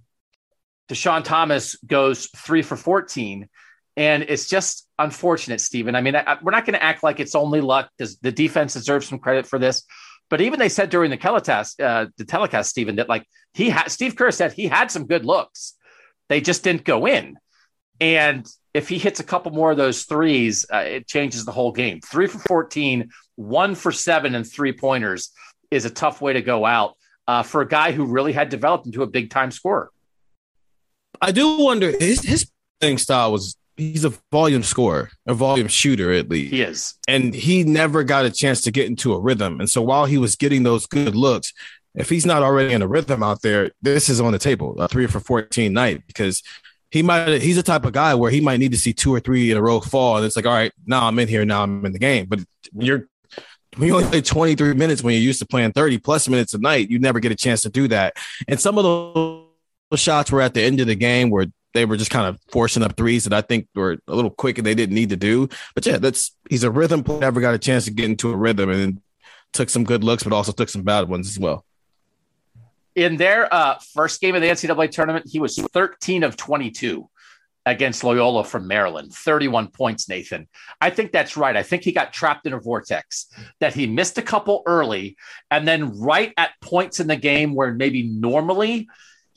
Deshaun Thomas goes three for 14. And it's just unfortunate, Stephen. I mean, I, we're not going to act like it's only luck. Does the defense deserves some credit for this? But even they said during the telecast, uh, the telecast, Stephen, that like he had Steve Kerr said he had some good looks. They just didn't go in. And if he hits a couple more of those threes, uh, it changes the whole game. Three for 14, one for seven, and three pointers is a tough way to go out uh, for a guy who really had developed into a big time scorer. I do wonder his his playing style was he's a volume scorer, a volume shooter at least. He is. And he never got a chance to get into a rhythm. And so while he was getting those good looks, if he's not already in a rhythm out there, this is on the table, a three for 14 night, because he might he's the type of guy where he might need to see two or three in a row fall. And it's like, all right, now I'm in here, now I'm in the game. But when you're when you only play 23 minutes when you're used to playing 30 plus minutes a night, you never get a chance to do that. And some of those shots were at the end of the game where they were just kind of forcing up threes that I think were a little quick and they didn't need to do. But yeah, that's he's a rhythm player, never got a chance to get into a rhythm and took some good looks, but also took some bad ones as well. In their uh, first game of the NCAA tournament, he was 13 of 22 against Loyola from Maryland, 31 points, Nathan. I think that's right. I think he got trapped in a vortex that he missed a couple early. And then, right at points in the game where maybe normally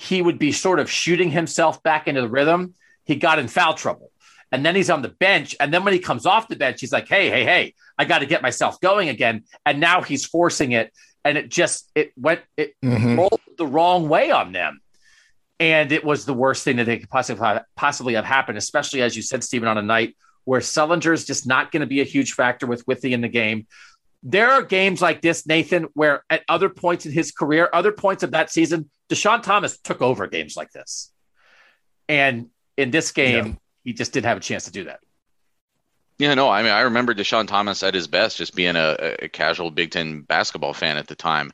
he would be sort of shooting himself back into the rhythm. He got in foul trouble. And then he's on the bench. And then when he comes off the bench, he's like, hey, hey, hey, I got to get myself going again. And now he's forcing it. And it just, it went, it mm-hmm. rolled the wrong way on them. And it was the worst thing that they could possibly have, possibly have happened, especially as you said, Stephen, on a night where Sullinger is just not going to be a huge factor with Withey in the game. There are games like this, Nathan, where at other points in his career, other points of that season, Deshaun Thomas took over games like this. And in this game, yeah. he just didn't have a chance to do that. Yeah, no, I mean, I remember Deshaun Thomas at his best, just being a, a casual Big Ten basketball fan at the time.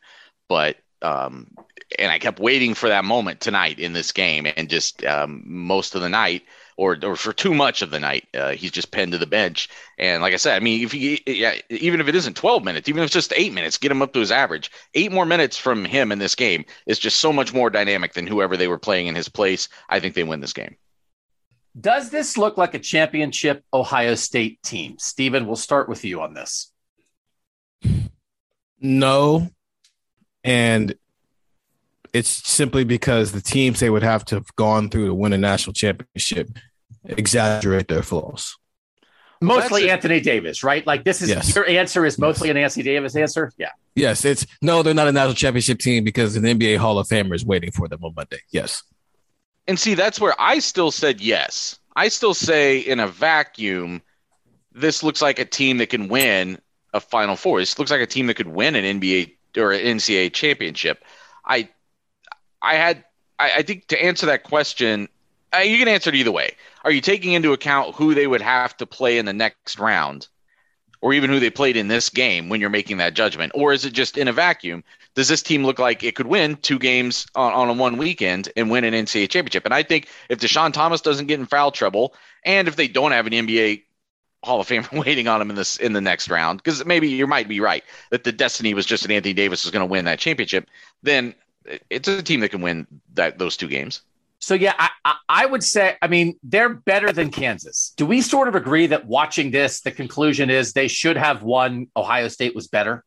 But, um, and I kept waiting for that moment tonight in this game, and just um, most of the night, or or for too much of the night. Uh, he's just pinned to the bench. And like I said, I mean, if he, yeah, even if it isn't 12 minutes, even if it's just eight minutes, get him up to his average. Eight more minutes from him in this game is just so much more dynamic than whoever they were playing in his place. I think they win this game. Does this look like a championship Ohio State team? Stephen, we'll start with you on this. No. And it's simply because the teams they would have to have gone through to win a national championship exaggerate their flaws. Mostly well, Anthony Davis, right? Like this is yes. your answer is mostly yes. an Anthony Davis answer. Yeah. Yes, it's no, they're not a national championship team because an NBA Hall of Famer is waiting for them on Monday. Yes. And see, that's where I still said yes. I still say in a vacuum, this looks like a team that can win a Final Four. This looks like a team that could win an NBA or an NCAA championship. I I had, I, I think to answer that question, uh, you can answer it either way. Are you taking into account who they would have to play in the next round, or even who they played in this game when you're making that judgment, or is it just in a vacuum? Does this team look like it could win two games on, on a one weekend and win an NCAA championship? And I think if Deshaun Thomas doesn't get in foul trouble, and if they don't have an NBA Hall of Fame [laughs] waiting on him in this in the next round, because maybe you might be right that the destiny was just that Anthony Davis was going to win that championship, then it's a team that can win that those two games. So yeah, I, I, I, would say, I mean, they're better than Kansas. Do we sort of agree that watching this, the conclusion is they should have won? Ohio State was better.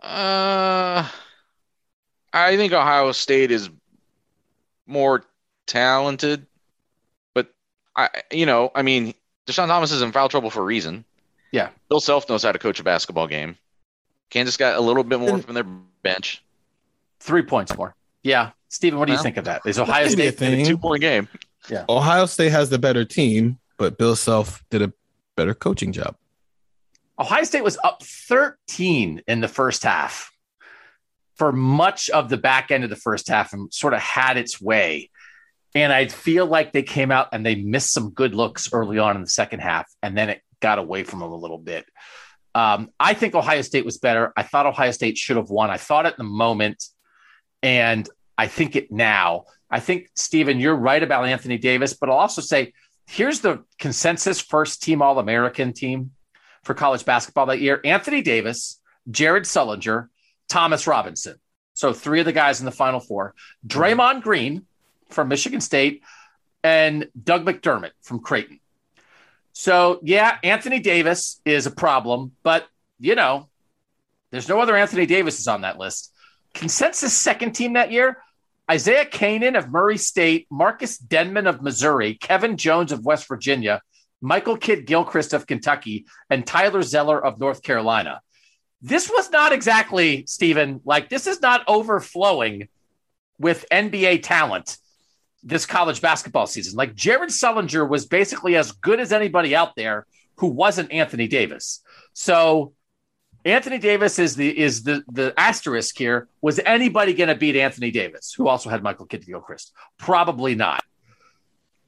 Uh, I think Ohio State is more talented, but I, you know, I mean, Deshaun Thomas is in foul trouble for a reason. Yeah, Bill Self knows how to coach a basketball game. Kansas got a little bit more from their bench. Three points more. Yeah. Stephen, what do you well, think of that? Is Ohio State a two point game? Yeah. Ohio State has the better team, but Bill Self did a better coaching job. Ohio State was up 13 in the first half for much of the back end of the first half and sort of had its way. And I feel like they came out and they missed some good looks early on in the second half, and then it got away from them a little bit. Um, I think Ohio State was better. I thought Ohio State should have won. I thought at the moment and I think it now. I think, Stephen, you're right about Anthony Davis, but I'll also say here's the consensus first team All American team for college basketball that year Anthony Davis, Jared Sullinger, Thomas Robinson. So three of the guys in the final four Draymond Green from Michigan State and Doug McDermott from Creighton. So, yeah, Anthony Davis is a problem, but, you know, there's no other Anthony Davises on that list. Consensus second team that year Isaiah Canaan of Murray State, Marcus Denmon of Missouri, Kevin Jones of West Virginia, Michael Kidd Gilchrist of Kentucky, and Tyler Zeller of North Carolina. This was not exactly, Stephen, like this is not overflowing with NBA talent this college basketball season. Like Jared Sullinger was basically as good as anybody out there who wasn't Anthony Davis. So Anthony Davis is the is the the asterisk here. Was anybody going to beat Anthony Davis, who also had Michael Kidd Gilchrist? Probably not.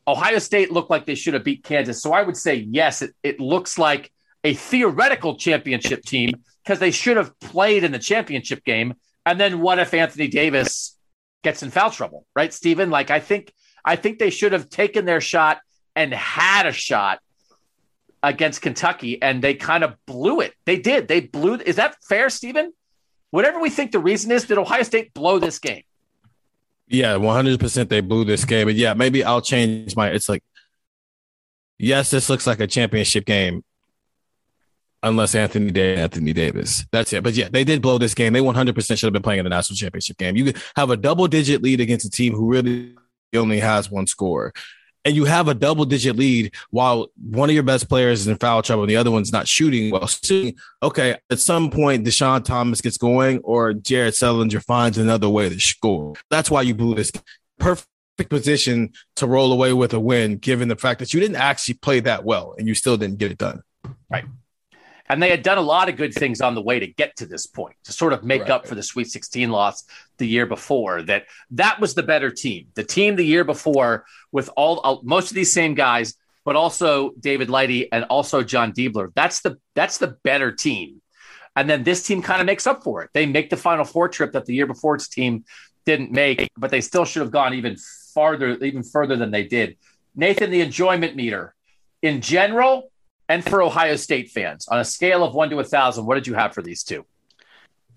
Ohio State looked like they should have beat Kansas. So I would say yes, it, it looks like a theoretical championship team because they should have played in the championship game. And then what if Anthony Davis gets in foul trouble, right, Stephen? Like I think I think they should have taken their shot and had a shot against Kentucky, and they kind of blew it. They did. They blew. Is that fair, Stephen? Whatever we think the reason is, did Ohio State blow this game? Yeah, one hundred percent. They blew this game, but yeah, maybe I'll change my. It's like, yes, this looks like a championship game, unless Anthony Day, Anthony Davis. That's it. But yeah, they did blow this game. They one hundred percent should have been playing in the national championship game. You have a double digit lead against a team who really only has one score and you have a double digit lead while one of your best players is in foul trouble and the other one's not shooting well. Okay at some point deshaun thomas gets going or jared sullinger finds another way to score. That's why you blew this. Perfect position to roll away with a win given the fact that you didn't actually play that well and you still didn't get it done. Right. And they had done a lot of good things on the way to get to this point to sort of make right. up for the Sweet 16 loss the year before. That that was the better team. The team the year before with all uh, most of these same guys, but also David Lighty and also Jon Diebler. That's the that's the better team. And then this team kind of makes up for it. They make the Final Four trip that the year before its team didn't make, but they still should have gone even farther, even further than they did. Nathan, the enjoyment meter in general, and for Ohio State fans on a scale of one to a thousand, what did you have for these two?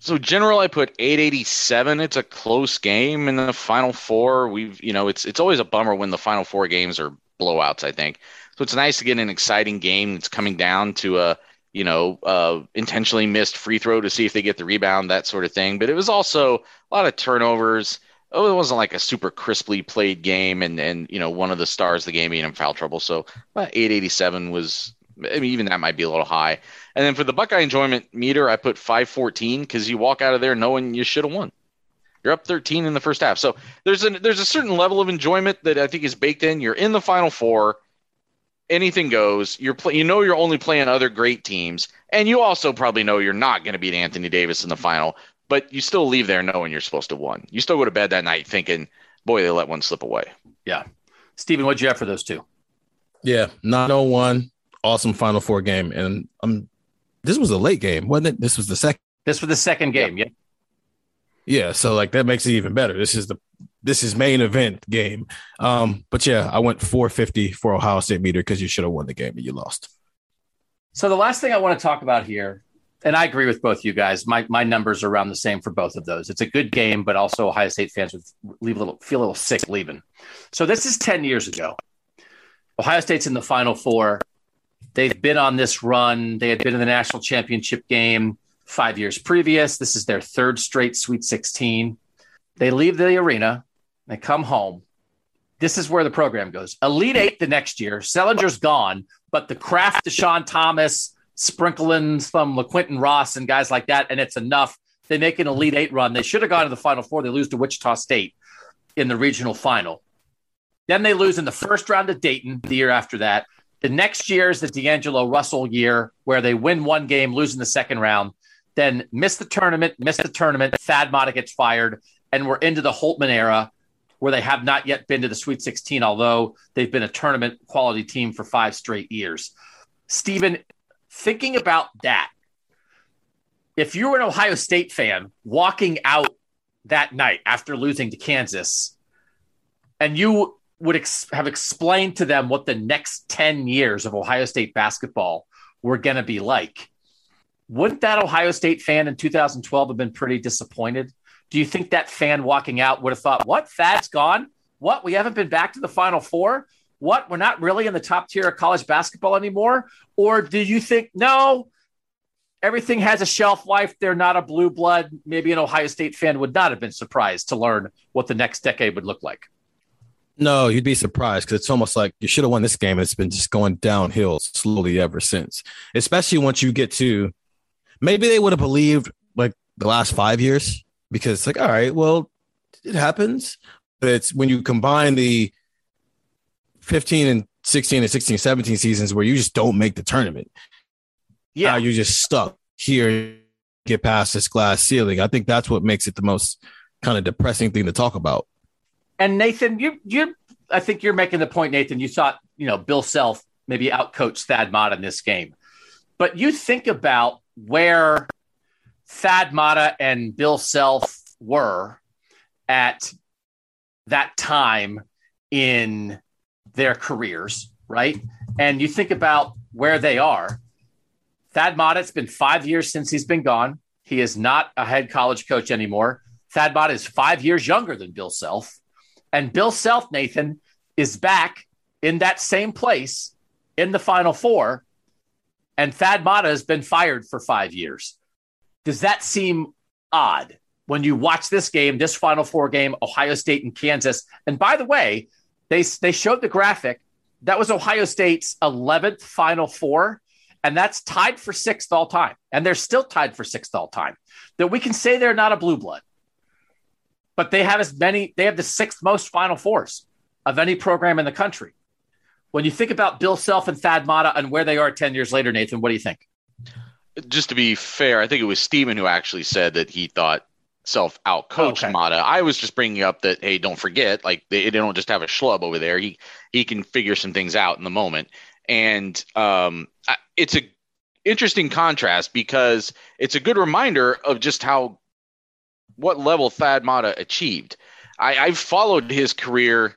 So general, I put 887. It's a close game in the final four. We've, you know, it's it's always a bummer when the final four games are blowouts. I think so. It's nice to get an exciting game that's coming down to a, you know, uh, intentionally missed free throw to see if they get the rebound, that sort of thing. But it was also a lot of turnovers. Oh, it wasn't like a super crisply played game, and and you know, one of the stars of the game being in foul trouble. So 887 was I mean, even that might be a little high. And then for the Buckeye enjoyment meter, I put 514 because you walk out of there knowing you should have won. You're up 13 in the first half. So there's a there's a certain level of enjoyment that I think is baked in. You're in the final four. Anything goes. You're play, you know you're only playing other great teams, and you also probably know you're not going to beat Anthony Davis in the final. But you still leave there knowing you're supposed to win. You still go to bed that night thinking, "Boy, they let one slip away." Yeah, Stephen, what'd you have for those two? Yeah, 901 awesome Final Four game, and um, this was a late game, wasn't it? This was the second. This was the second game, yeah. Yeah, so like that makes it even better. This is the this is main event game. Um, but yeah, I went 450 for Ohio State meter because you should have won the game and you lost. So the last thing I want to talk about here, and I agree with both you guys. My my numbers are around the same for both of those. It's a good game, but also Ohio State fans would leave a little feel a little sick leaving. So this is 10 years ago. Ohio State's in the final four. They've been on this run. They had been in the national championship game five years previous. This is their third straight Sweet 16. They leave the arena, they come home. This is where the program goes. Elite Eight the next year. Sullinger's gone, but the Craft, Deshaun Thomas, sprinkling some LaQuinton Ross and guys like that, and it's enough. They make an Elite Eight run. They should have gone to the Final Four. They lose to Wichita State in the regional final. Then they lose in the first round to Dayton the year after that. The next year is the D'Angelo Russell year where they win one game, lose in the second round, then miss the tournament, miss the tournament. Thad Matta gets fired, and we're into the Holtmann era where they have not yet been to the Sweet 16, although they've been a tournament quality team for five straight years. Stephen, thinking about that, if you were an Ohio State fan walking out that night after losing to Kansas, and you would ex- have explained to them what the next 10 years of Ohio State basketball were going to be like, wouldn't that Ohio State fan in 2012 have been pretty disappointed? Do you think that fan walking out would have thought, what? Thad's gone? What? We haven't been back to the Final Four? What? We're not really in the top tier of college basketball anymore? Or do you think, no, everything has a shelf life? They're not a blue blood. Maybe an Ohio State fan would not have been surprised to learn what the next decade would look like. No, you'd be surprised because it's almost like you should have won this game. It's been just going downhill slowly ever since, especially once you get to maybe they would have believed like the last five years because it's like, all right, well, it happens. But it's when you combine the 15 and 16 and 16 17 seasons where you just don't make the tournament. Yeah, Now you're just stuck here, get past this glass ceiling. I think that's what makes it the most kind of depressing thing to talk about. And Nathan, you you I think you're making the point, Nathan. You thought, you know, Bill Self maybe outcoached Thad Matta in this game. But you think about where Thad Matta and Bill Self were at that time in their careers, right? And you think about where they are. Thad Matta, it's been five years since he's been gone. He is not a head college coach anymore. Thad Matta is five years younger than Bill Self. And Bill Self, Nathan, is back in that same place in the Final Four. And Thad Matta has been fired for five years. Does that seem odd when you watch this game, this Final Four game, Ohio State and Kansas? And by the way, they, they showed the graphic. That was Ohio State's 11th Final Four. And that's tied for sixth all time. And they're still tied for sixth all time. That we can say they're not a blue blood but they have as many, they have the sixth most Final Fours of any program in the country. When you think about Bill Self and Thad Matta and where they are 10 years later, Nathan, what do you think? Just to be fair, I think it was Steven who actually said that he thought Self outcoached Okay. Matta. I was just bringing up that hey, don't forget, like they, they don't just have a schlub over there. He he can figure some things out in the moment, and um, it's a interesting contrast because it's a good reminder of just how what level Thad Matta achieved. I, I've followed his career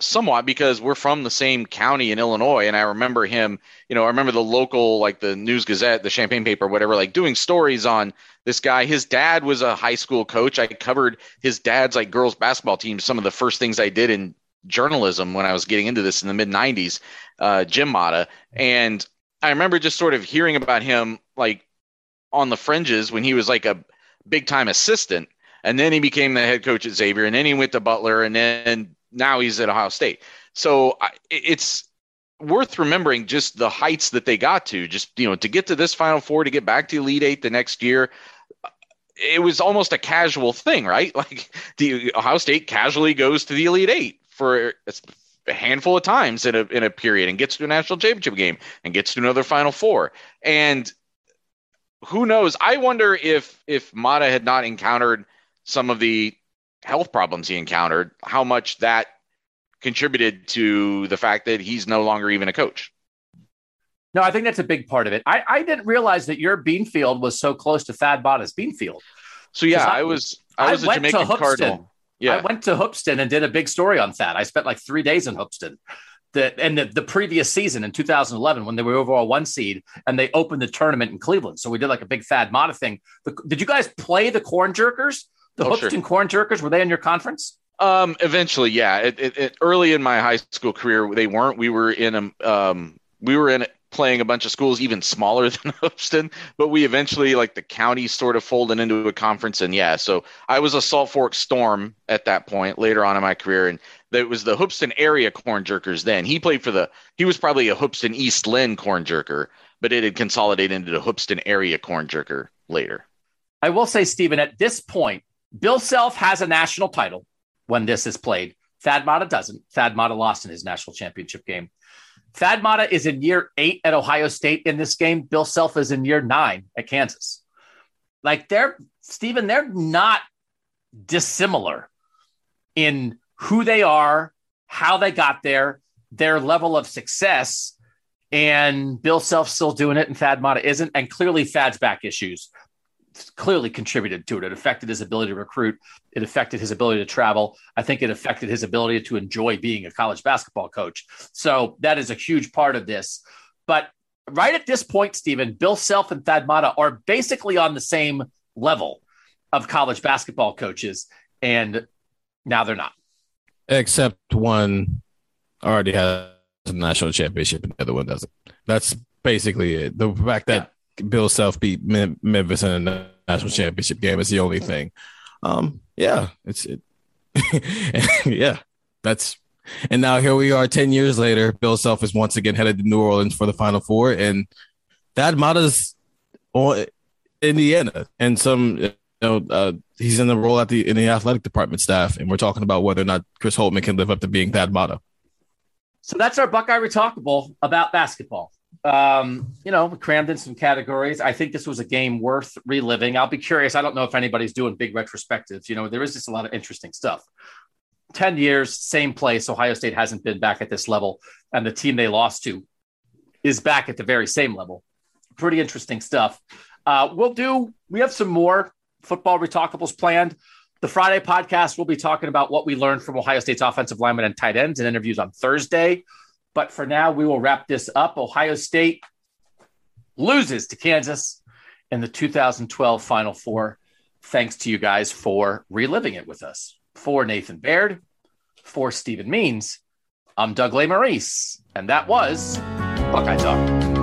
somewhat because we're from the same county in Illinois, and I remember him. You know, I remember the local, like the News Gazette, the Champaign paper, whatever, like doing stories on this guy. His dad was a high school coach. I covered his dad's like girls basketball team. Some of the first things I did in journalism when I was getting into this in the mid '90s, uh, Jim Matta, and I remember just sort of hearing about him like on the fringes when he was like a big time assistant, and then he became the head coach at Xavier, and then he went to Butler, and then now he's at Ohio State. So it's worth remembering just the heights that they got to. Just you know, to get to this Final Four, to get back to Elite Eight the next year. It was almost a casual thing, right? [laughs] Like the Ohio State casually goes to the Elite Eight for a handful of times in a in a period and gets to a national championship game and gets to another Final Four. And who knows? I wonder if if Matta had not encountered some of the health problems he encountered, how much that contributed to the fact that he's no longer even a coach. No, I think that's a big part of it. I, I didn't realize that your Beanfield was so close to Thad Matta's Beanfield. So yeah, I- I, was I I was a went to Jamaican. Cardinal. Yeah, I went to Hoopeston and did a big story on Thad. I spent like three days in Hoopeston. The, and the, the previous season in 2011, when they were overall one seed and they opened the tournament in Cleveland. So we did like a big Thad Matta thing. The, did you guys play the Corn Jerkers? The Oh, Hoopeston sure. Corn Jerkers? Were they in your conference? Um, eventually, yeah. It, it, it, early in my high school career, they weren't. We were in a, um, we were in playing a bunch of schools even smaller [laughs] than Hoopeston, but we eventually like the county sort of folded into a conference, and yeah. So I was a Salt Fork Storm at that point later on in my career, and it was the Hoopeston area corn jerkers. Then he played for the. He was probably a Hoopeston East Lynn corn jerker, but it had consolidated into the Hoopeston area corn jerker later. I will say, Stephen, at this point, Bill Self has a national title when this is played. Thad Matta doesn't. Thad Matta lost in his national championship game. Thad Matta is in year eight at Ohio State in this game. Bill Self is in year nine at Kansas. Like they're, Stephen, they're not dissimilar in who they are, how they got there, their level of success. And Bill Self still doing it, and Thad Matta isn't. And clearly, Thad's back issues clearly contributed to it. It affected his ability to recruit. It affected his ability to travel. I think it affected his ability to enjoy being a college basketball coach. So that is a huge part of this. But right at this point, Stephen, Bill Self and Thad Matta are basically on the same level of college basketball coaches. And now they're not. Except one already has a national championship and the other one doesn't. That's basically it. The fact that Bill Self beat Memphis in a national championship game is the only thing. Um, yeah, it's it. [laughs] yeah, that's and now here we are 10 years later. Bill Self is once again headed to New Orleans for the Final Four, and that Matta's on Indiana and some know, uh, he's in the role at the in the athletic department staff, and we're talking about whether or not Chris Holtmann can live up to being Thad Matta. So that's our Buckeye Retalkable about basketball. Um, you know, crammed in some categories. I think this was a game worth reliving. I'll be curious. I don't know if anybody's doing big retrospectives. You know, there is just a lot of interesting stuff. 10 years, same place. Ohio State hasn't been back at this level, and the team they lost to is back at the very same level. Pretty interesting stuff. Uh, we'll do, we have some more football retalkables planned. The Friday podcast, we'll be talking about what we learned from Ohio State's offensive linemen and tight ends and interviews on Thursday. But for now, we will wrap this up. Ohio State loses to Kansas in the 2012 Final Four. Thanks to you guys for reliving it with us. For Nathan Baird, for Stephen Means, I'm Doug Lesmerises, and that was Buckeye Talk.